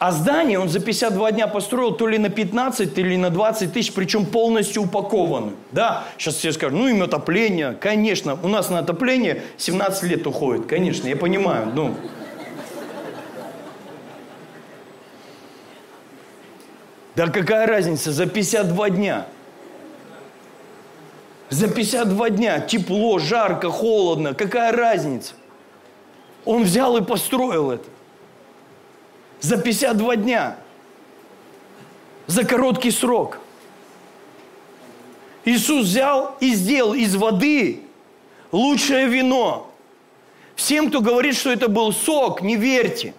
а здание он за 52 дня построил то ли на 15, или на 20 тысяч, причем полностью упакованы. Да, сейчас все скажут, ну им отопление. Конечно, у нас на отопление 17 лет уходит. Конечно, я понимаю. Ну, Да какая разница, за 52 дня. За 52 дня тепло, жарко, холодно, какая разница? Он взял и построил это за 52 дня, за короткий срок. Иисус взял и сделал из воды лучшее вино. Всем, кто говорит, что это был сок, не верьте.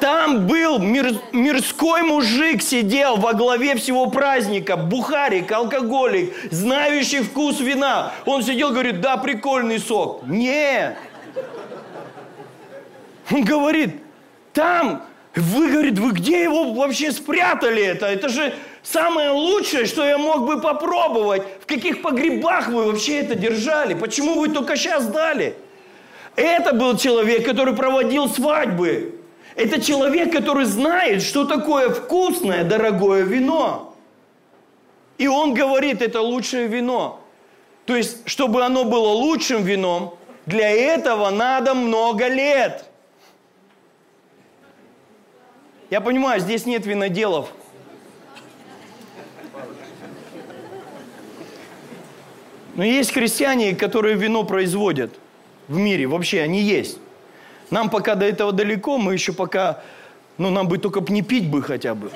Там был мир, мирской мужик сидел во главе всего праздника, бухарик, алкоголик, знающий вкус вина. Он сидел, говорит, да, прикольный сок. Не. Он говорит, там, вы, говорит, вы где его вообще спрятали это? Это же самое лучшее, что я мог бы попробовать. В каких погребах вы вообще это держали? Почему вы только сейчас дали? Это был человек, который проводил свадьбы. Это человек, который знает, что такое вкусное, дорогое вино. И он говорит, это лучшее вино. То есть, чтобы оно было лучшим вином, для этого надо много лет. Я понимаю, здесь нет виноделов. Но есть христиане, которые вино производят в мире. Вообще, они есть. Нам пока до этого далеко, мы еще пока, ну, нам бы только не пить бы хотя бы.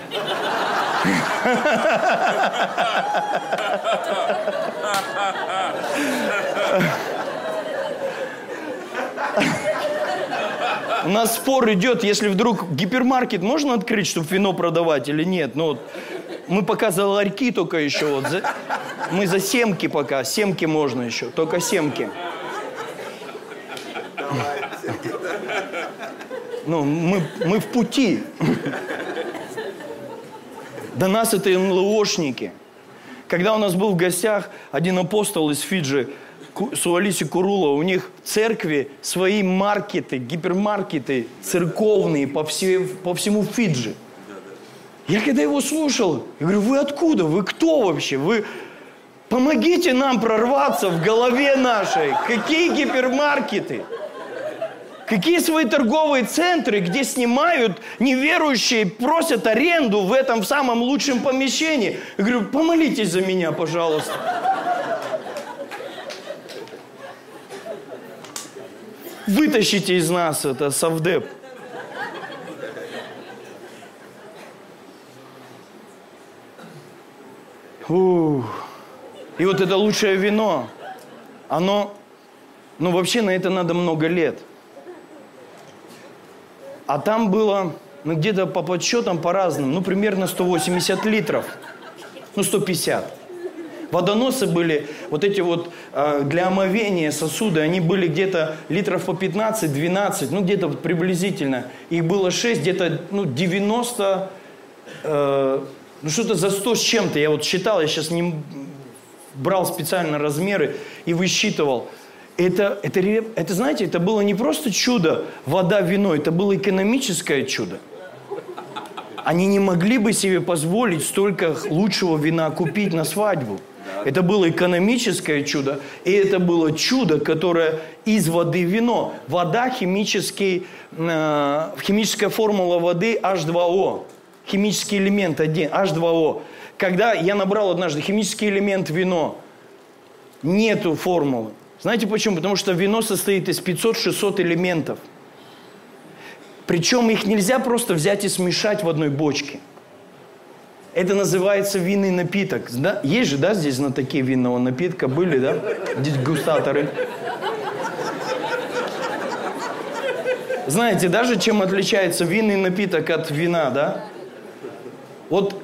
У нас спор идет, если вдруг гипермаркет можно открыть, чтобы вино продавать или нет. Ну, вот, мы пока за ларьки только еще. Вот, за, мы за семки пока. Семки можно еще, только семки. Ну, мы, мы в пути. До нас это НЛОшники. Когда у нас был в гостях один апостол из Фиджи, Суалиси Курула, у них в церкви свои маркеты, гипермаркеты церковные по, все, по всему Фиджи. Я когда его слушал, я говорю, вы откуда? Вы кто вообще? Вы помогите нам прорваться в голове нашей. Какие гипермаркеты? Какие свои торговые центры, где снимают неверующие, просят аренду в этом самом лучшем помещении? Я говорю, помолитесь за меня, пожалуйста. Вытащите из нас это совдеп. Ух. И вот это лучшее вино, оно, ну вообще на это надо много лет. А там было, ну где-то по подсчетам по-разному, ну примерно 180 литров, ну 150. Водоносы были, вот эти вот э, для омовения сосуды, они были где-то литров по 15-12, ну где-то вот приблизительно. Их было 6, где-то ну, 90, э, ну что-то за 100 с чем-то. Я вот считал, я сейчас не брал специально размеры и высчитывал это, это, это, знаете, это было не просто чудо, вода, вино, это было экономическое чудо. Они не могли бы себе позволить столько лучшего вина купить на свадьбу. Это было экономическое чудо, и это было чудо, которое из воды вино. Вода химический, э, химическая формула воды H2O, химический элемент один, H2O. Когда я набрал однажды химический элемент вино, нету формулы. Знаете почему? Потому что вино состоит из 500-600 элементов. Причем их нельзя просто взять и смешать в одной бочке. Это называется винный напиток. Да? Есть же, да, здесь на такие винного напитка были, да? Дегустаторы. Знаете, даже чем отличается винный напиток от вина, да? Вот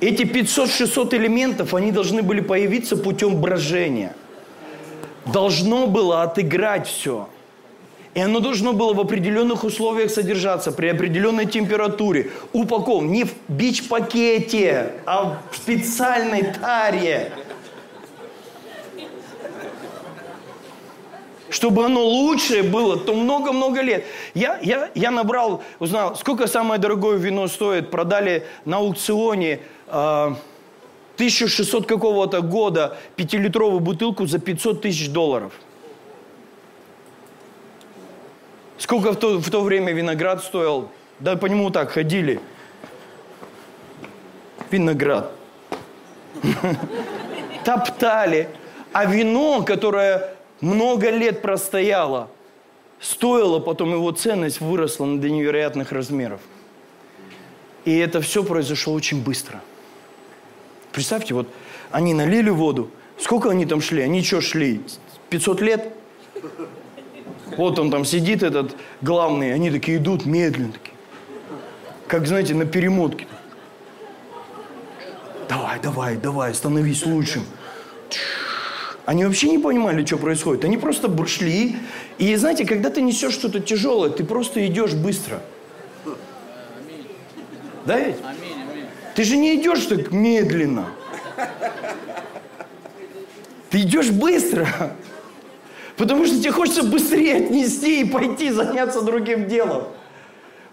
эти 500-600 элементов, они должны были появиться путем брожения – должно было отыграть все. И оно должно было в определенных условиях содержаться, при определенной температуре, упакован не в бич-пакете, а в специальной таре. Чтобы оно лучшее было, то много-много лет. Я, я, я набрал, узнал, сколько самое дорогое вино стоит. Продали на аукционе э, 1600 какого-то года пятилитровую бутылку за 500 тысяч долларов. Сколько в то, в то время виноград стоил? Да по нему так ходили. Виноград. Топтали. А вино, которое много лет простояло, стоило, потом его ценность выросла до невероятных размеров. И это все произошло очень быстро – Представьте, вот они налили воду. Сколько они там шли? Они что шли? 500 лет? Вот он там сидит, этот главный. Они такие идут медленно. Такие. Как, знаете, на перемотке. Давай, давай, давай, становись лучшим. Они вообще не понимали, что происходит. Они просто шли. И знаете, когда ты несешь что-то тяжелое, ты просто идешь быстро. Да ведь? Ты же не идешь так медленно. Ты идешь быстро. Потому что тебе хочется быстрее отнести и пойти заняться другим делом.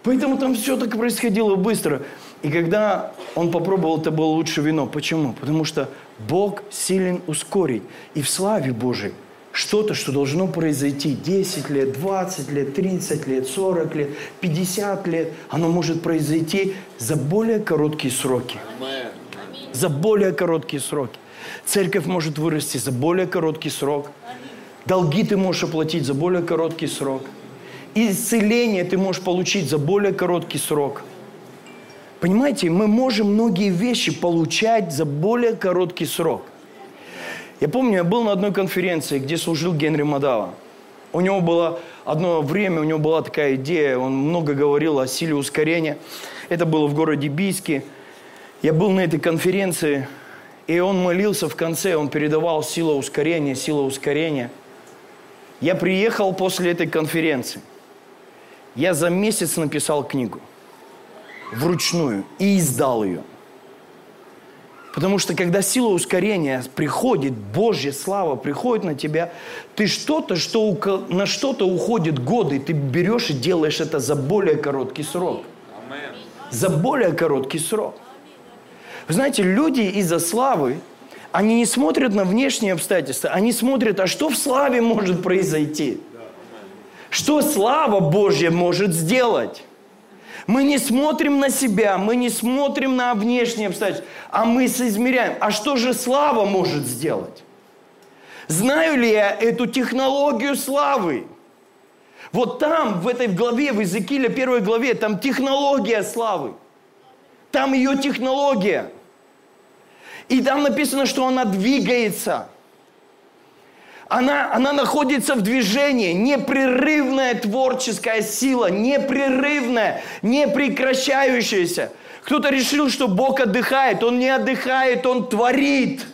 Поэтому там все так происходило быстро. И когда он попробовал, это было лучше вино. Почему? Потому что Бог силен ускорить. И в славе Божией что-то, что должно произойти 10 лет, 20 лет, 30 лет, 40 лет, 50 лет, оно может произойти за более короткие сроки. За более короткие сроки. Церковь может вырасти за более короткий срок. Долги ты можешь оплатить за более короткий срок. Исцеление ты можешь получить за более короткий срок. Понимаете, мы можем многие вещи получать за более короткий срок. Я помню, я был на одной конференции, где служил Генри Мадава. У него было одно время, у него была такая идея, он много говорил о силе ускорения. Это было в городе Бийске. Я был на этой конференции, и он молился в конце, он передавал сила ускорения, сила ускорения. Я приехал после этой конференции. Я за месяц написал книгу вручную и издал ее. Потому что когда сила ускорения приходит, Божья слава приходит на тебя, ты что-то, что на что-то уходит годы, ты берешь и делаешь это за более короткий срок. За более короткий срок. Вы знаете, люди из-за славы, они не смотрят на внешние обстоятельства, они смотрят, а что в славе может произойти? Что слава Божья может сделать? Мы не смотрим на себя, мы не смотрим на внешние обстоятельства, а мы соизмеряем. А что же слава может сделать? Знаю ли я эту технологию славы? Вот там, в этой главе, в Иезекииле первой главе, там технология славы. Там ее технология. И там написано, что она двигается – она, она находится в движении, непрерывная творческая сила, непрерывная, непрекращающаяся. Кто-то решил, что Бог отдыхает. Он не отдыхает, Он творит.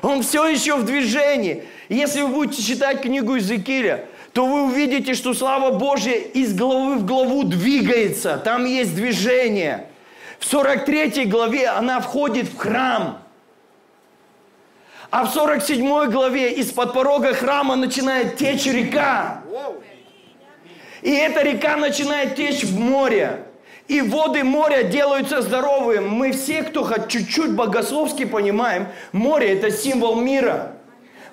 Он все еще в движении. Если вы будете читать книгу Иезекииля, то вы увидите, что слава Божья из главы в главу двигается. Там есть движение. В 43 главе она входит в храм – а в 47 главе из-под порога храма начинает течь река. И эта река начинает течь в море. И воды моря делаются здоровыми. Мы все, кто хоть чуть-чуть богословски понимаем, море – это символ мира.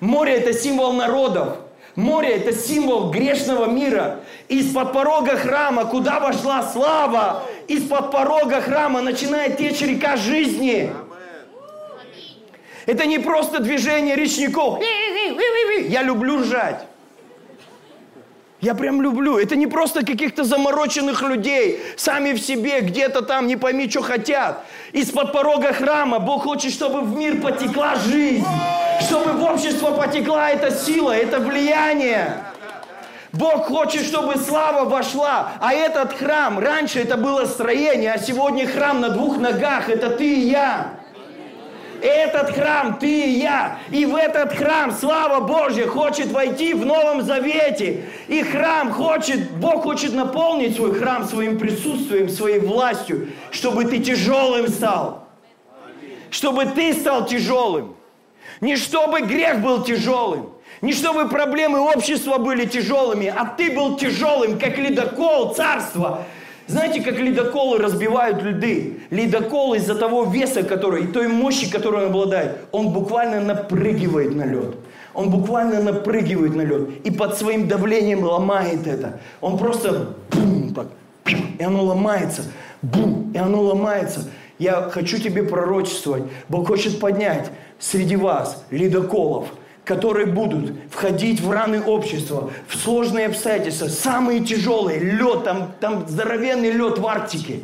Море – это символ народов. Море – это символ грешного мира. Из-под порога храма, куда вошла слава, из-под порога храма начинает течь река жизни – это не просто движение речников. Я люблю ржать. Я прям люблю. Это не просто каких-то замороченных людей, сами в себе, где-то там, не пойми, что хотят. Из-под порога храма Бог хочет, чтобы в мир потекла жизнь, чтобы в общество потекла эта сила, это влияние. Бог хочет, чтобы слава вошла. А этот храм, раньше это было строение, а сегодня храм на двух ногах, это ты и я. Этот храм ты и я. И в этот храм слава Божья хочет войти в Новом Завете. И храм хочет, Бог хочет наполнить свой храм своим присутствием, своей властью, чтобы ты тяжелым стал. Чтобы ты стал тяжелым. Не чтобы грех был тяжелым. Не чтобы проблемы общества были тяжелыми, а ты был тяжелым, как ледокол царства, знаете, как ледоколы разбивают льды? Ледокол из-за того веса, который, и той мощи, которую он обладает, он буквально напрыгивает на лед. Он буквально напрыгивает на лед и под своим давлением ломает это. Он просто бум, так, и оно ломается, бум, и оно ломается. Я хочу тебе пророчествовать. Бог хочет поднять среди вас ледоколов – которые будут входить в раны общества, в сложные обстоятельства, самые тяжелые, лед, там, там здоровенный лед в Арктике.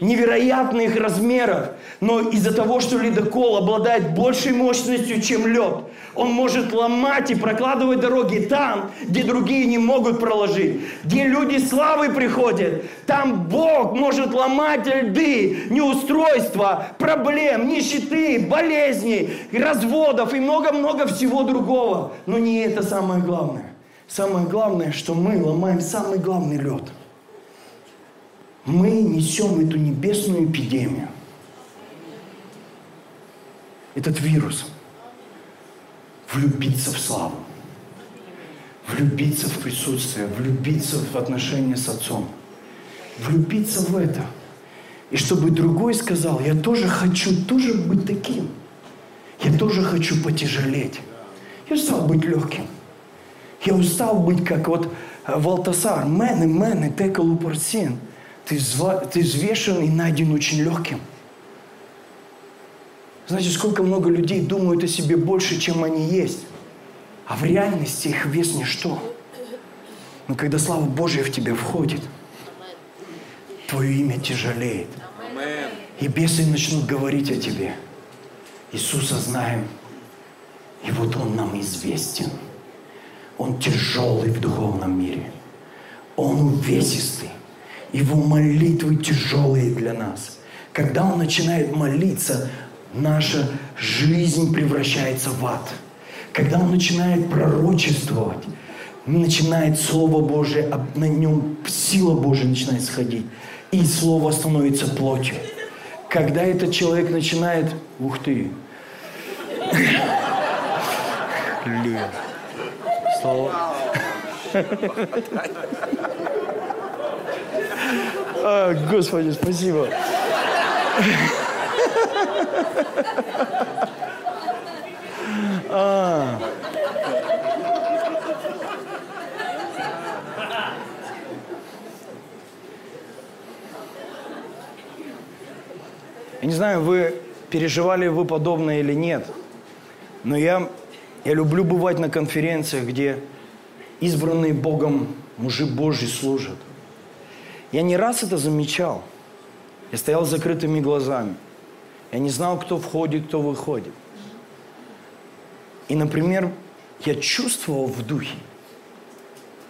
Невероятных размеров, но из-за того, что ледокол обладает большей мощностью, чем лед, он может ломать и прокладывать дороги там, где другие не могут проложить, где люди славы приходят, там Бог может ломать льды, неустройства, проблем, нищеты, болезней, разводов и много-много всего другого. Но не это самое главное. Самое главное, что мы ломаем самый главный лед – мы несем эту небесную эпидемию. Этот вирус. Влюбиться в славу. Влюбиться в присутствие. Влюбиться в отношения с Отцом. Влюбиться в это. И чтобы другой сказал, я тоже хочу тоже быть таким. Я тоже хочу потяжелеть. Я устал быть легким. Я устал быть как вот Валтасар. Мене, мене, текалу парсин ты, зва, ты взвешен и найден очень легким. Знаете, сколько много людей думают о себе больше, чем они есть. А в реальности их вес ничто. Но когда слава Божья в тебя входит, твое имя тяжелеет. И бесы начнут говорить о тебе. Иисуса знаем. И вот Он нам известен. Он тяжелый в духовном мире. Он увесистый. Его молитвы тяжелые для нас. Когда он начинает молиться, наша жизнь превращается в ад. Когда он начинает пророчествовать, начинает Слово Божие, на нем сила Божия начинает сходить. И Слово становится плотью. Когда этот человек начинает... Ух ты! Слава. А, Господи, спасибо. А. Я не знаю, вы переживали вы подобное или нет, но я, я люблю бывать на конференциях, где избранные Богом мужи Божьи служат. Я не раз это замечал. Я стоял с закрытыми глазами. Я не знал, кто входит, кто выходит. И, например, я чувствовал в духе,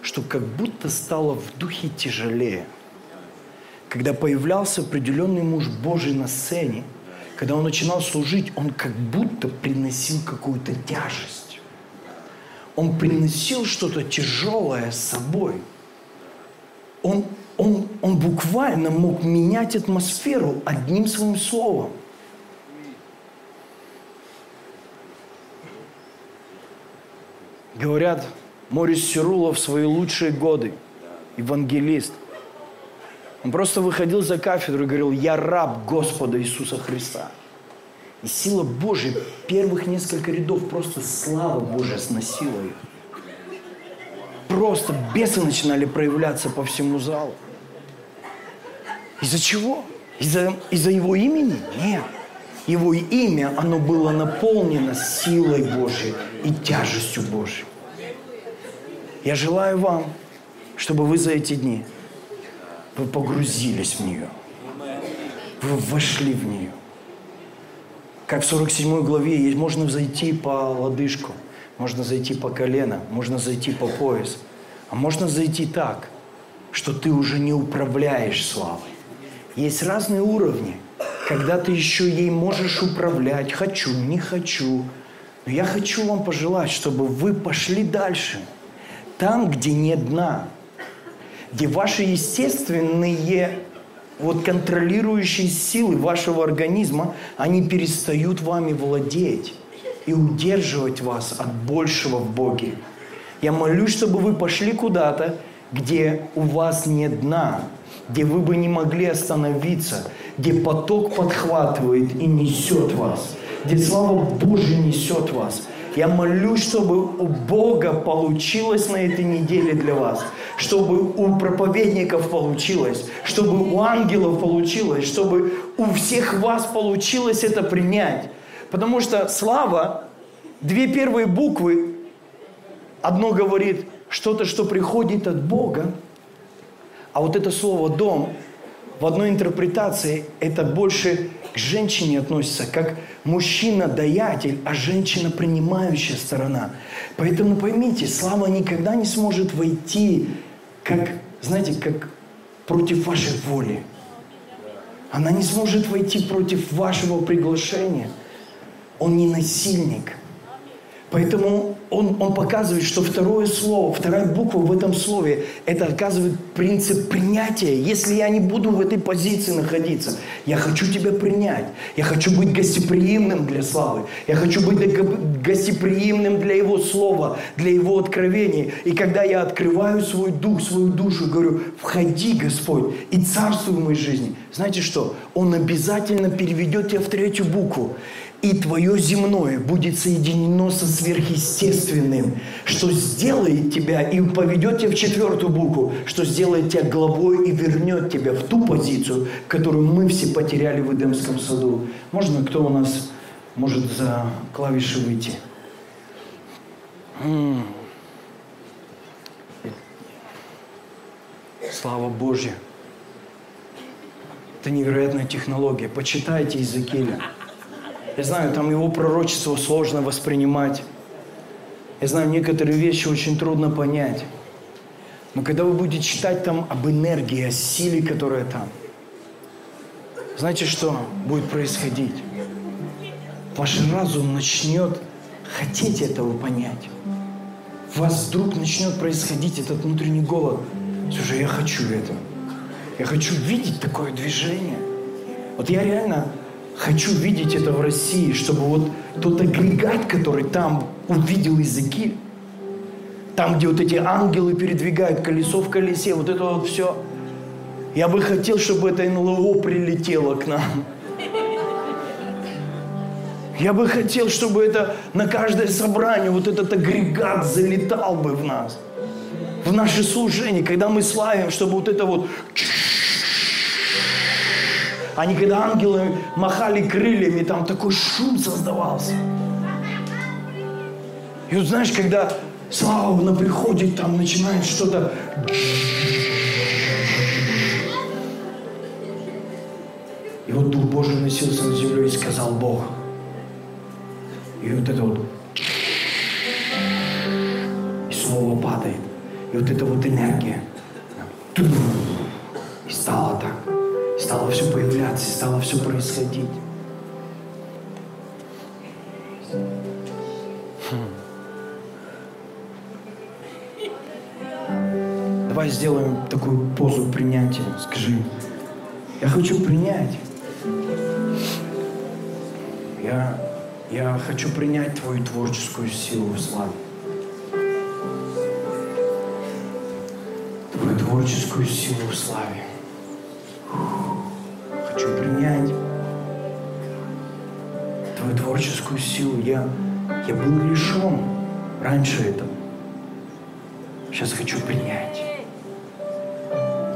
что как будто стало в духе тяжелее. Когда появлялся определенный муж Божий на сцене, когда он начинал служить, он как будто приносил какую-то тяжесть. Он приносил что-то тяжелое с собой. Он он, он буквально мог менять атмосферу одним своим словом. Говорят, Морис Сирулов в свои лучшие годы, евангелист, он просто выходил за кафедру и говорил, я раб Господа Иисуса Христа. И сила Божья, первых несколько рядов, просто слава Божья сносила их. Просто бесы начинали проявляться по всему залу. Из-за чего? Из-за из его имени? Нет. Его имя, оно было наполнено силой Божьей и тяжестью Божьей. Я желаю вам, чтобы вы за эти дни вы погрузились в нее. Вы вошли в нее. Как в 47 главе можно зайти по лодыжку, можно зайти по колено, можно зайти по пояс. А можно зайти так, что ты уже не управляешь славой. Есть разные уровни, когда ты еще ей можешь управлять. Хочу, не хочу. Но я хочу вам пожелать, чтобы вы пошли дальше. Там, где нет дна. Где ваши естественные вот контролирующие силы вашего организма, они перестают вами владеть и удерживать вас от большего в Боге. Я молюсь, чтобы вы пошли куда-то, где у вас нет дна, где вы бы не могли остановиться, где поток подхватывает и несет вас, где слава Божья несет вас. Я молюсь, чтобы у Бога получилось на этой неделе для вас, чтобы у проповедников получилось, чтобы у ангелов получилось, чтобы у всех вас получилось это принять. Потому что слава, две первые буквы, одно говорит что-то, что приходит от Бога, а вот это слово «дом» в одной интерпретации это больше к женщине относится, как мужчина-даятель, а женщина принимающая сторона. Поэтому поймите, слава никогда не сможет войти, как, знаете, как против вашей воли. Она не сможет войти против вашего приглашения. Он не насильник – Поэтому он, он показывает, что второе слово, вторая буква в этом слове, это оказывает принцип принятия. Если я не буду в этой позиции находиться, я хочу тебя принять. Я хочу быть гостеприимным для славы. Я хочу быть гостеприимным для Его Слова, для Его откровений. И когда я открываю свой дух, свою душу, говорю, входи, Господь, и царствуй в моей жизни. Знаете что? Он обязательно переведет тебя в третью букву и твое земное будет соединено со сверхъестественным, что сделает тебя и поведет тебя в четвертую букву, что сделает тебя главой и вернет тебя в ту позицию, которую мы все потеряли в Эдемском саду. Можно кто у нас может за клавиши выйти? Слава Божья! Это невероятная технология. Почитайте Иезекииля. Я знаю, там его пророчество сложно воспринимать. Я знаю, некоторые вещи очень трудно понять. Но когда вы будете читать там об энергии, о силе, которая там, знаете, что будет происходить? Ваш разум начнет хотеть этого понять. У вас вдруг начнет происходить этот внутренний голод. Слушай, я хочу это. Я хочу видеть такое движение. Вот я реально Хочу видеть это в России, чтобы вот тот агрегат, который там увидел языки, там, где вот эти ангелы передвигают колесо в колесе, вот это вот все. Я бы хотел, чтобы это НЛО прилетело к нам. Я бы хотел, чтобы это на каждое собрание, вот этот агрегат залетал бы в нас. В наше служение, когда мы славим, чтобы вот это вот они когда ангелы махали крыльями, там такой шум создавался. И вот знаешь, когда слава на приходит, там начинает что-то... И вот Дух Божий носился на землю и сказал Бог. И вот это вот... И слово падает. И вот эта вот энергия. Появляться, стало все происходить. Хм. Давай сделаем такую позу принятия. Скажи, я хочу принять. Я, я хочу принять твою творческую силу в славе. Твою творческую силу в славе силу. Я, я был лишен раньше этого. Сейчас хочу принять.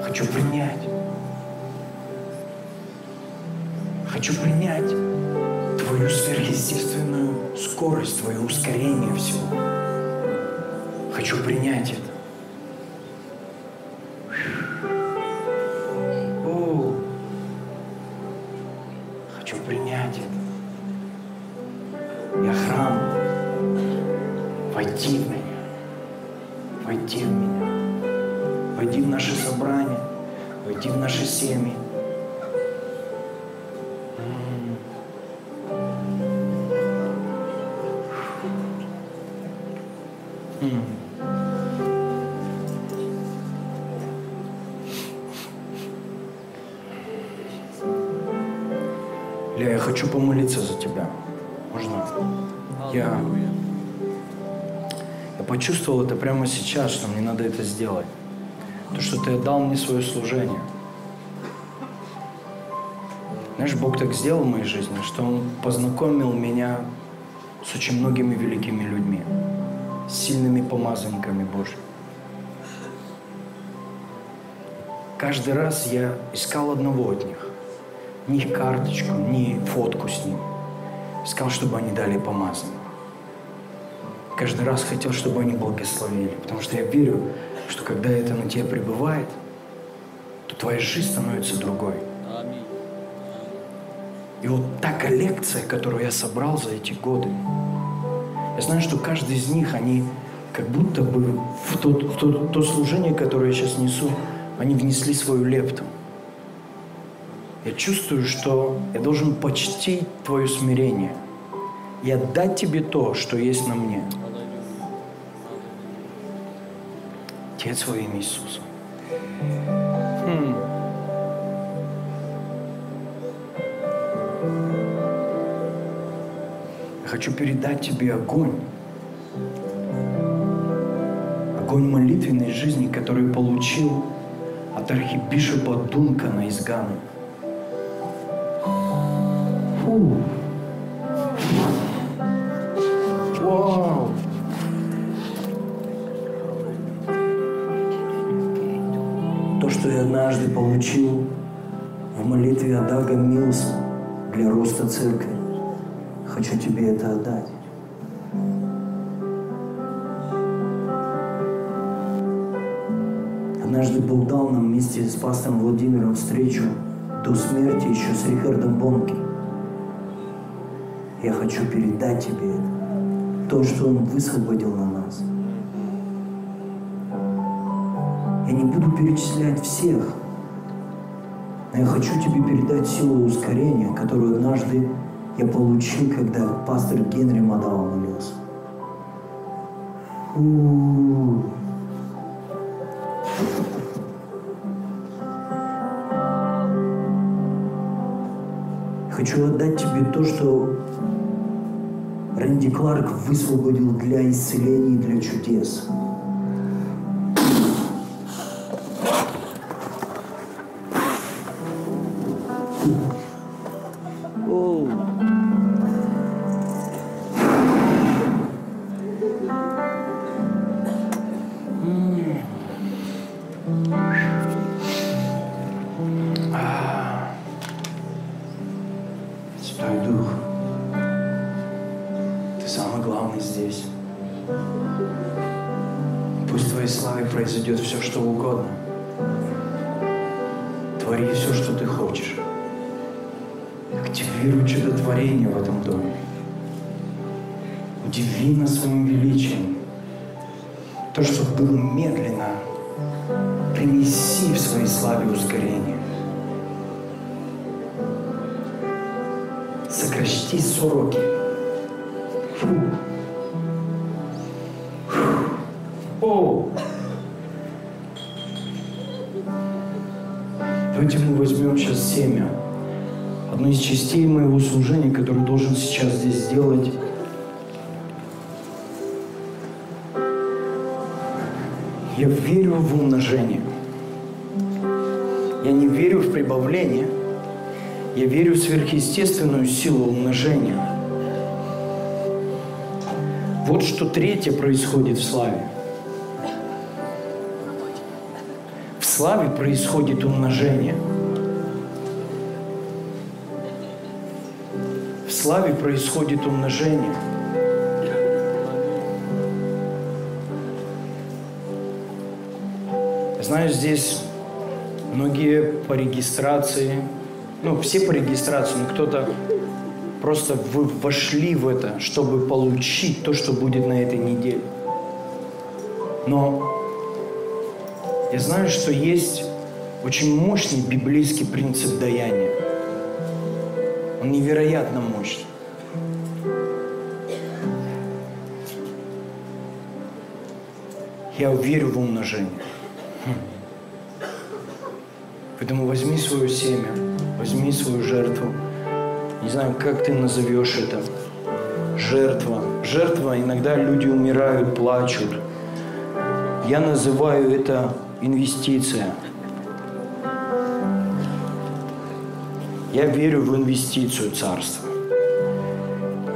Хочу принять. Хочу принять твою сверхъестественную скорость, твое ускорение всего. Хочу принять это. Хочу помолиться за тебя. Можно? Я, я почувствовал это прямо сейчас, что мне надо это сделать. То, что ты отдал мне свое служение. Знаешь, Бог так сделал в моей жизни, что Он познакомил меня с очень многими великими людьми, с сильными помазанниками Божьими. Каждый раз я искал одного от них ни карточку, ни фотку с ним. Сказал, чтобы они дали помазание. Каждый раз хотел, чтобы они благословили. Потому что я верю, что когда это на тебя пребывает, то твоя жизнь становится другой. И вот та коллекция, которую я собрал за эти годы, я знаю, что каждый из них, они как будто бы в то, в то, то служение, которое я сейчас несу, они внесли свою лепту. Я чувствую, что я должен почтить твое смирение и отдать тебе то, что есть на мне. Отец во имя Иисуса. Хм. Я хочу передать тебе огонь. Огонь молитвенной жизни, который получил от архибишопа Дункана из Ганы. Вау. То, что я однажды получил в молитве Адага Милс для роста церкви, хочу тебе это отдать. Однажды Бог дал нам вместе с пастором Владимиром встречу до смерти еще с Рихардом Бонки. Я хочу передать тебе это, то, что Он высвободил на нас. Я не буду перечислять всех, но я хочу тебе передать силу ускорения, которую однажды я получил, когда пастор Генри Мадава молился. Хочу отдать тебе то, что Рэнди Кларк высвободил для исцеления и для чудес. Сократи сроки. Фу. Фу. О! Давайте мы возьмем сейчас семя. Одну из частей моего служения, которую должен сейчас здесь сделать. Я верю в умножение. Я не верю в прибавление. Я верю в сверхъестественную силу умножения. Вот что третье происходит в славе. В славе происходит умножение. В славе происходит умножение. Я знаю, здесь многие по регистрации, ну, все по регистрации, но кто-то просто вы вошли в это, чтобы получить то, что будет на этой неделе. Но я знаю, что есть очень мощный библейский принцип даяния. Он невероятно мощный. Я верю в умножение. Хм. Поэтому возьми свое семя, возьми свою жертву. Не знаю, как ты назовешь это. Жертва. Жертва, иногда люди умирают, плачут. Я называю это инвестиция. Я верю в инвестицию царства.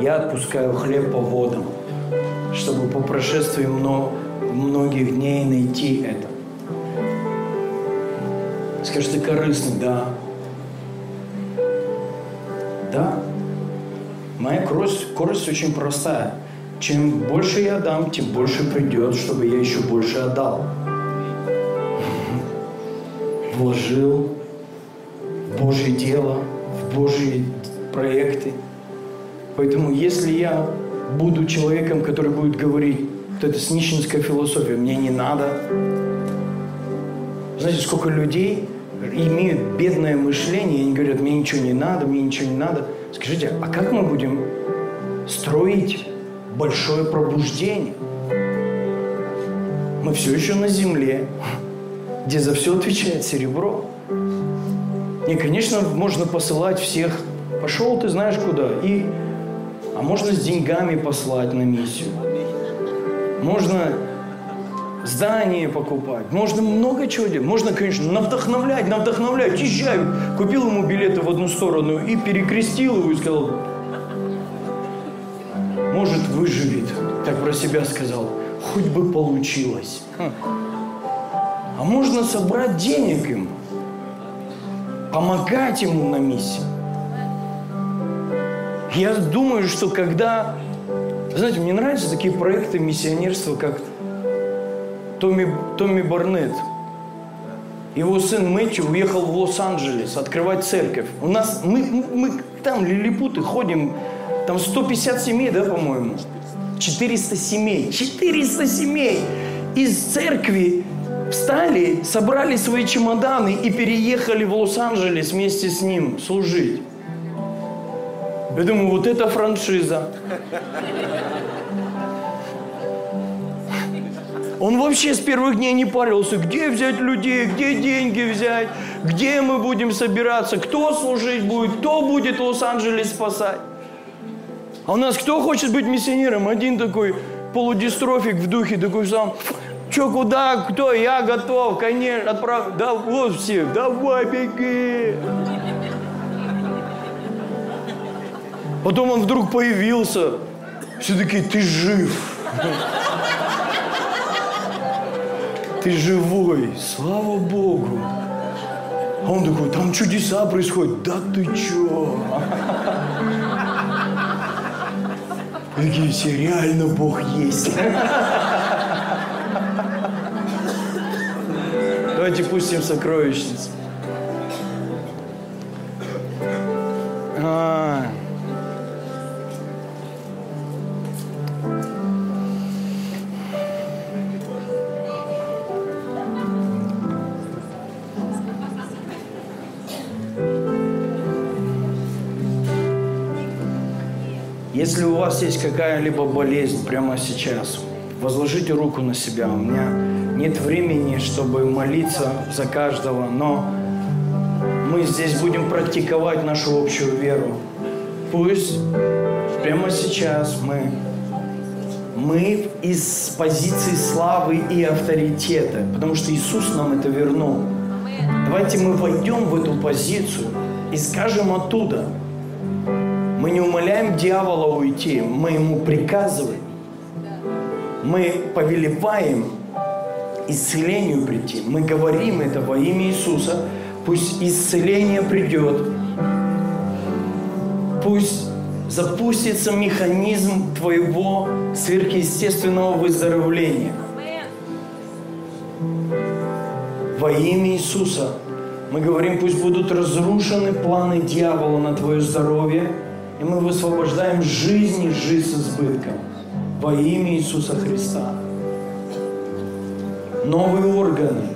Я отпускаю хлеб по водам, чтобы по прошествии мно- многих дней найти это. Скажешь, ты корыстный. Да. Моя корость, скорость очень простая. Чем больше я дам, тем больше придет, чтобы я еще больше отдал. вложил в Божье дело, в Божьи проекты. Поэтому если я буду человеком, который будет говорить, вот это снищенская философия, мне не надо. Знаете, сколько людей имеют бедное мышление, и они говорят, мне ничего не надо, мне ничего не надо. Скажите, а как мы будем строить большое пробуждение? Мы все еще на земле, где за все отвечает серебро. И, конечно, можно посылать всех. Пошел ты знаешь куда. И, а можно с деньгами послать на миссию. Можно здание покупать. Можно много чего делать. Можно, конечно, навдохновлять, навдохновлять. Езжай. Купил ему билеты в одну сторону и перекрестил его и сказал, может, выживет. Так про себя сказал. Хоть бы получилось. А можно собрать денег им. Помогать ему на миссии. Я думаю, что когда... Знаете, мне нравятся такие проекты миссионерства, как Томми, Томми Барнетт. Его сын Мэтью уехал в Лос-Анджелес открывать церковь. У нас, мы, мы там лилипуты ходим, там 150 семей, да, по-моему? 400 семей. 400 семей из церкви встали, собрали свои чемоданы и переехали в Лос-Анджелес вместе с ним служить. Я думаю, вот это франшиза. Он вообще с первых дней не парился, где взять людей, где деньги взять, где мы будем собираться, кто служить будет, кто будет Лос-Анджелес спасать. А у нас кто хочет быть миссионером? Один такой полудистрофик в духе, такой сам, что, куда, кто, я готов, конечно, отправь, да вот все, давай, беги. Потом он вдруг появился, все таки ты жив. Ты живой, слава Богу. А он такой, там чудеса происходят. Да ты чё? Такие все, реально Бог есть. Давайте пустим сокровищницу. А. Если у вас есть какая-либо болезнь прямо сейчас, возложите руку на себя. У меня нет времени, чтобы молиться за каждого, но мы здесь будем практиковать нашу общую веру. Пусть прямо сейчас мы, мы из позиции славы и авторитета, потому что Иисус нам это вернул. Давайте мы войдем в эту позицию и скажем оттуда – мы не умоляем дьявола уйти, мы ему приказываем. Мы повелеваем исцелению прийти. Мы говорим это во имя Иисуса. Пусть исцеление придет. Пусть запустится механизм твоего сверхъестественного выздоровления. Во имя Иисуса мы говорим, пусть будут разрушены планы дьявола на твое здоровье – и мы высвобождаем жизнь и жизнь с избытком во имя Иисуса Христа. Новые органы.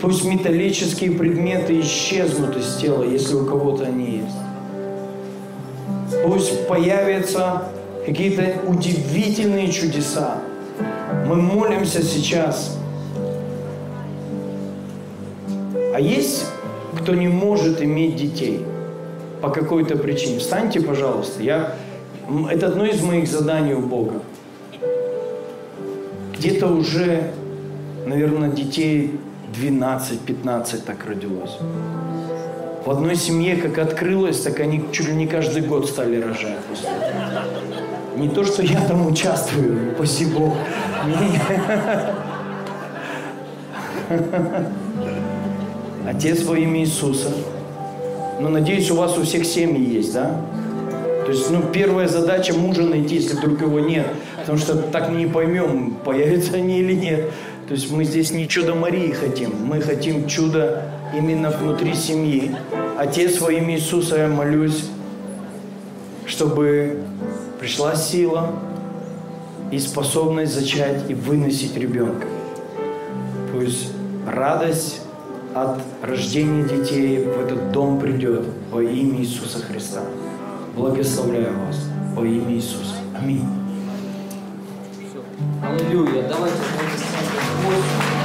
Пусть металлические предметы исчезнут из тела, если у кого-то они есть. Пусть появятся какие-то удивительные чудеса. Мы молимся сейчас. А есть кто не может иметь детей – по какой-то причине. Встаньте, пожалуйста. Я... Это одно из моих заданий у Бога. Где-то уже, наверное, детей 12-15 так родилось. В одной семье как открылось, так они чуть ли не каждый год стали рожать. Не то, что я там участвую, спасибо. Отец во имя Иисуса – но надеюсь, у вас у всех семьи есть, да? То есть, ну, первая задача мужа найти, если вдруг его нет. Потому что так не поймем, появятся они или нет. То есть мы здесь не чудо Марии хотим, мы хотим чудо именно внутри семьи. Отец во имя Иисуса я молюсь, чтобы пришла сила и способность зачать и выносить ребенка. Пусть радость от рождения детей в этот дом придет во имя Иисуса Христа. Благословляю вас во имя Иисуса. Аминь. Аллилуйя. Давайте, давайте.